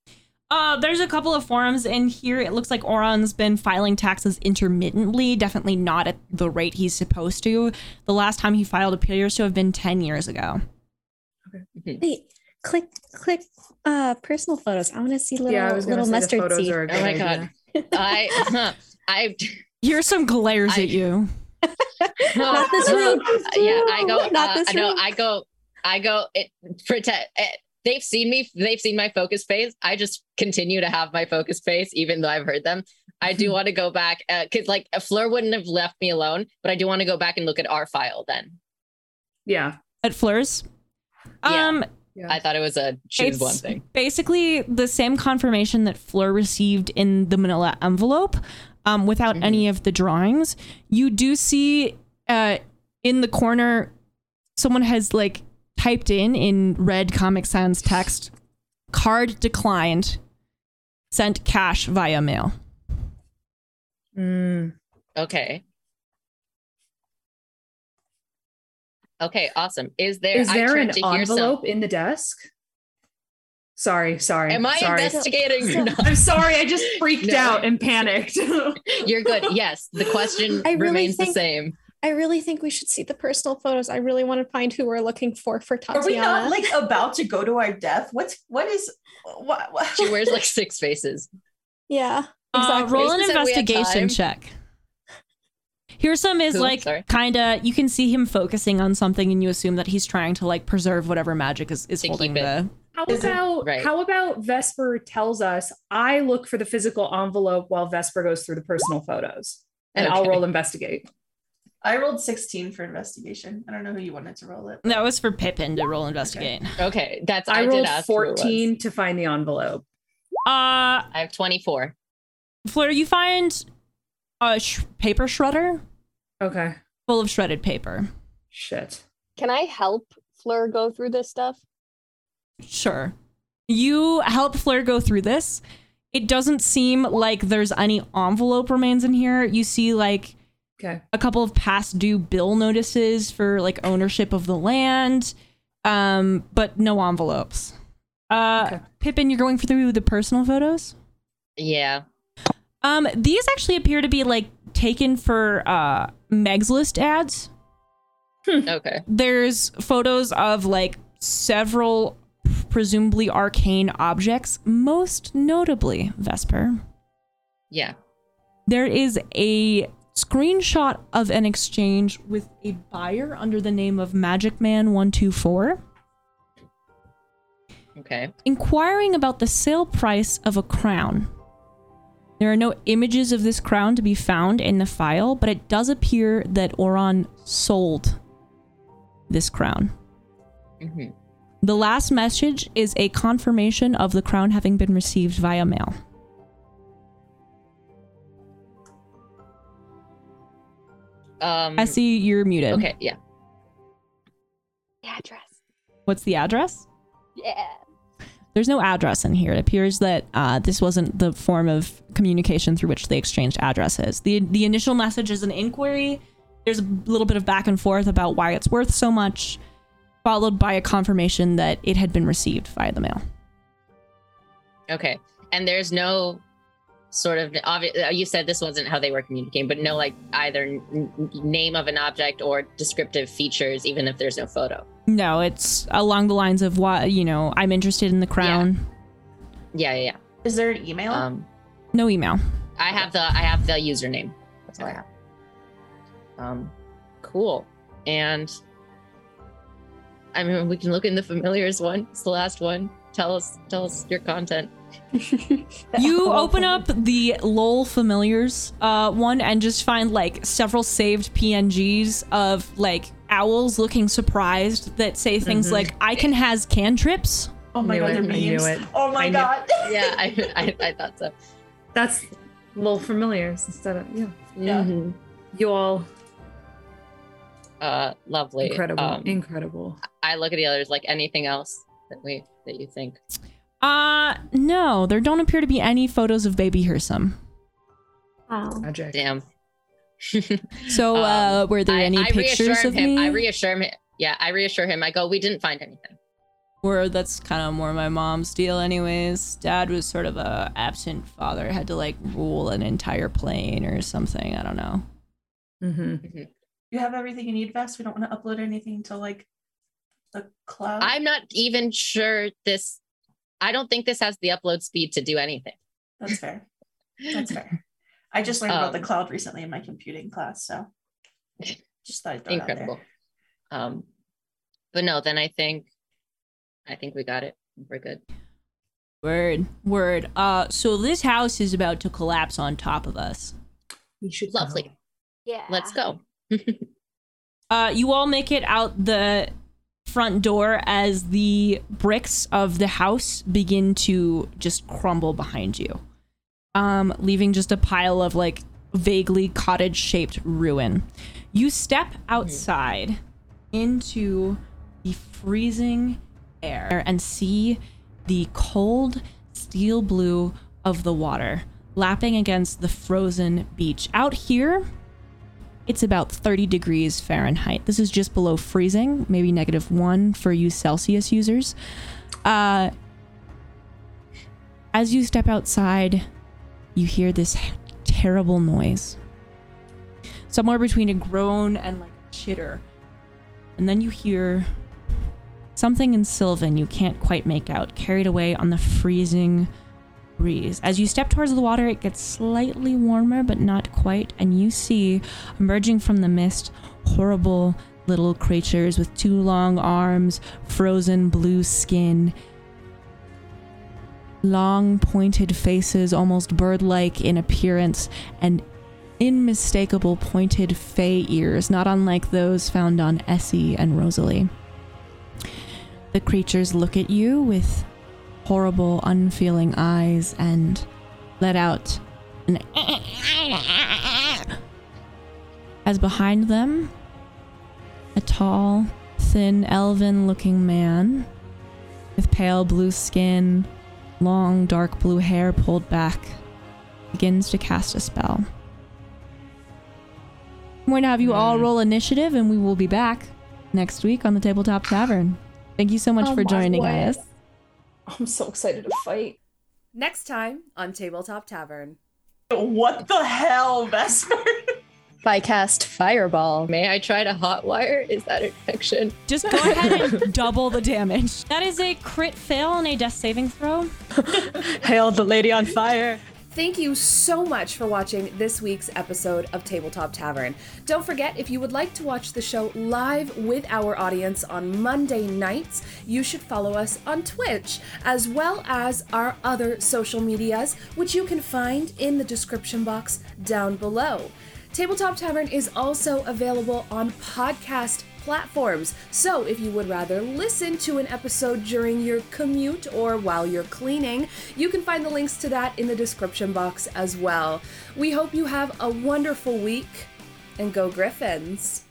Uh, there's a couple of forums in here. It looks like Oron's been filing taxes intermittently, definitely not at the rate he's supposed to. The last time he filed appears to have been 10 years ago. Okay.
Wait, click, click, uh, personal photos. I want to see little,
yeah, I was gonna
little mustard
photos
seed.
Oh my
good
God.
idea.
I I
Here's some glares
I-
at you.
Not this room.
yeah, I go.
Not
uh,
this
I know.
room.
I go. I go. It pretend. It, they've seen me. They've seen my focus face. I just continue to have my focus face, even though I've heard them. I do want to go back because, like, Fleur wouldn't have left me alone, but I do want to go back and look at our file. Then
Yeah.
At Fleur's.
Yeah.
Um,
Yeah.
I thought it was a choose
It's
one thing.
basically the same confirmation that Fleur received in the manila envelope um, without
Mhm.
any of the drawings. You do see uh, in the corner, someone has like typed in in red Comic Sans text, card declined, sent cash via mail.
Mm.
Okay. Okay. Awesome. Is there?
Is there an
to hear
envelope in the desk? Sorry, sorry.
Am I
sorry.
investigating or not?
I'm sorry. I just freaked
No.
out and panicked.
You're good. Yes, the question
I really
remains
think-
the same.
I really think we should see the personal photos. I really want to find who we're looking for for Tatiana.
Are we not like about to go to our death? What's what is what? what?
She wears like six faces.
yeah,
Uh,
exactly.
roll an
Jason said we had
investigation
time.
check. Hearsome is
Who?
like kind of. You can see him focusing on something, and you assume that he's trying to like preserve whatever magic is, is
To
holding the.
How
Is it-
about
right.
how about Vesper tells us I look for the physical envelope while Vesper goes through the personal photos, and I'll roll investigate.
I rolled 16 for investigation. I don't know who you wanted to roll it.
That was for Pippin to roll investigate.
Okay, that's
I,
I,
rolled
did ask who it was.
14 to find the envelope.
Uh,
I have 24.
Fleur, you find a sh- paper shredder
Okay.
full of shredded paper.
Shit.
Can I help Fleur go through this stuff?
Sure. You help Fleur go through this. It doesn't seem like there's any envelope remains in here. You see like
Okay.
a couple of past due bill notices for like ownership of the land, um, but no envelopes. Uh,
Okay.
Pippin, you're going through the personal photos.
Yeah.
Um, these actually appear to be like taken for uh Meg's list ads.
Okay.
There's photos of like several presumably arcane objects, most notably Vesper.
Yeah.
There is a screenshot of an exchange with a buyer under the name of Magic Man 124
Okay.
inquiring about the sale price of a crown. There are no images of this crown to be found in the file, but it does appear that Oron sold this crown.
hmm
The last message is a confirmation of the crown having been received via mail.
Um,
I see you're muted.
Okay. Yeah.
The address.
What's the address?
Yeah.
There's no address in here. It appears that uh, this wasn't the form of communication through which they exchanged addresses. the The initial message is an inquiry. There's a little bit of back and forth about why it's worth so much, followed by a confirmation that it had been received via the mail.
Okay. And there's no sort of obvious. You said this wasn't how they were communicating, but no, like either n- n- name of an object or descriptive features, even if there's no photo.
No, it's along the lines of why you know I'm interested in the crown.
Yeah. Yeah. Yeah.
Is there an email?
Um,
No email.
I have the I have the username. That's all I have. Um, cool. And I mean, we can look in the familiars one. It's the last one. Tell us, tell us your content.
You open up the LOL familiars uh, one and just find like several saved PNGs of like owls looking surprised that say things
Mhm.
like "I can has cantrips."
oh my
Knew
god,
it.
they're
I knew
memes.
it.
Oh my
I knew-
god.
Yeah, I, I, I thought so.
That's little familiars instead of yeah.
Yeah.
Mhm.
You all
Uh, lovely.
incredible.
Um,
incredible.
I look at the others. Like anything else that we that you think?
Uh no, there don't appear to be any photos of baby Hirsum.
Wow.
Magic.
Damn.
So
Um,
uh were there any
I
pictures of
him.
me?
I reassure him. Yeah, I reassure him. I go, we didn't find anything.
Or that's kind of more my mom's deal anyways. Dad was sort of a absent father, had to like rule an entire plane or something, I don't know.
Mm-hmm.
You have everything you need, Vest. We don't want to upload anything to like the cloud.
I'm not even sure this. I don't think this has the upload speed to do anything.
That's fair. That's fair. I just learned about the
Um,
cloud recently in my computing class, so just thought I'd throw it out there.
Incredible. Um, but no, then I think, I think we got it. We're good.
Word, word. Uh, so this house is about to collapse on top of us.
We should go.
Lovely.
Yeah.
Let's go.
Uh, you all make it out the front door as the bricks of the house begin to just crumble behind you, um, leaving just a pile of like vaguely cottage-shaped ruin. You step outside into the freezing air and see the cold steel blue of the water lapping against the frozen beach. Out here, it's about 30 degrees Fahrenheit. This is just below freezing, maybe negative one for you Celsius users. Uh, as you step outside, you hear this terrible noise. somewhere between a groan and like a chitter. And then you hear something in Sylvan you can't quite make out, carried away on the freezing breeze. As you step towards the water, it gets slightly warmer, but not quite, and you see emerging from the mist horrible little creatures with two long arms, frozen blue skin, long pointed faces, almost bird like in appearance, and unmistakable pointed fey ears, not unlike those found on Essie and Rosalie. The creatures look at you with horrible, unfeeling eyes and let out an as behind them a tall, thin, elven looking man with pale blue skin, long, dark blue hair pulled back, begins to cast a spell. I'm going to have you all
Hmm.
roll initiative, and we will be back next week on the Tabletop Tavern. Thank you so much
Oh
for joining
word.
us.
I'm so excited to fight.
Next time on Tabletop Tavern.
What the hell, Vesper?
If I cast Fireball.
May I try to hotwire? Is that infection?
Just go ahead and double the damage. That is a crit fail on a death saving throw.
Hail the lady on fire.
Thank you so much for watching this week's episode of Tabletop Tavern. Don't forget, if you would like to watch the show live with our audience on Monday nights, you should follow us on Twitch, as well as our other social medias, which you can find in the description box down below. Tabletop Tavern is also available on podcast platforms. So if you would rather listen to an episode during your commute or while you're cleaning, you can find the links to that in the description box as well. We hope you have a wonderful week and go Griffins.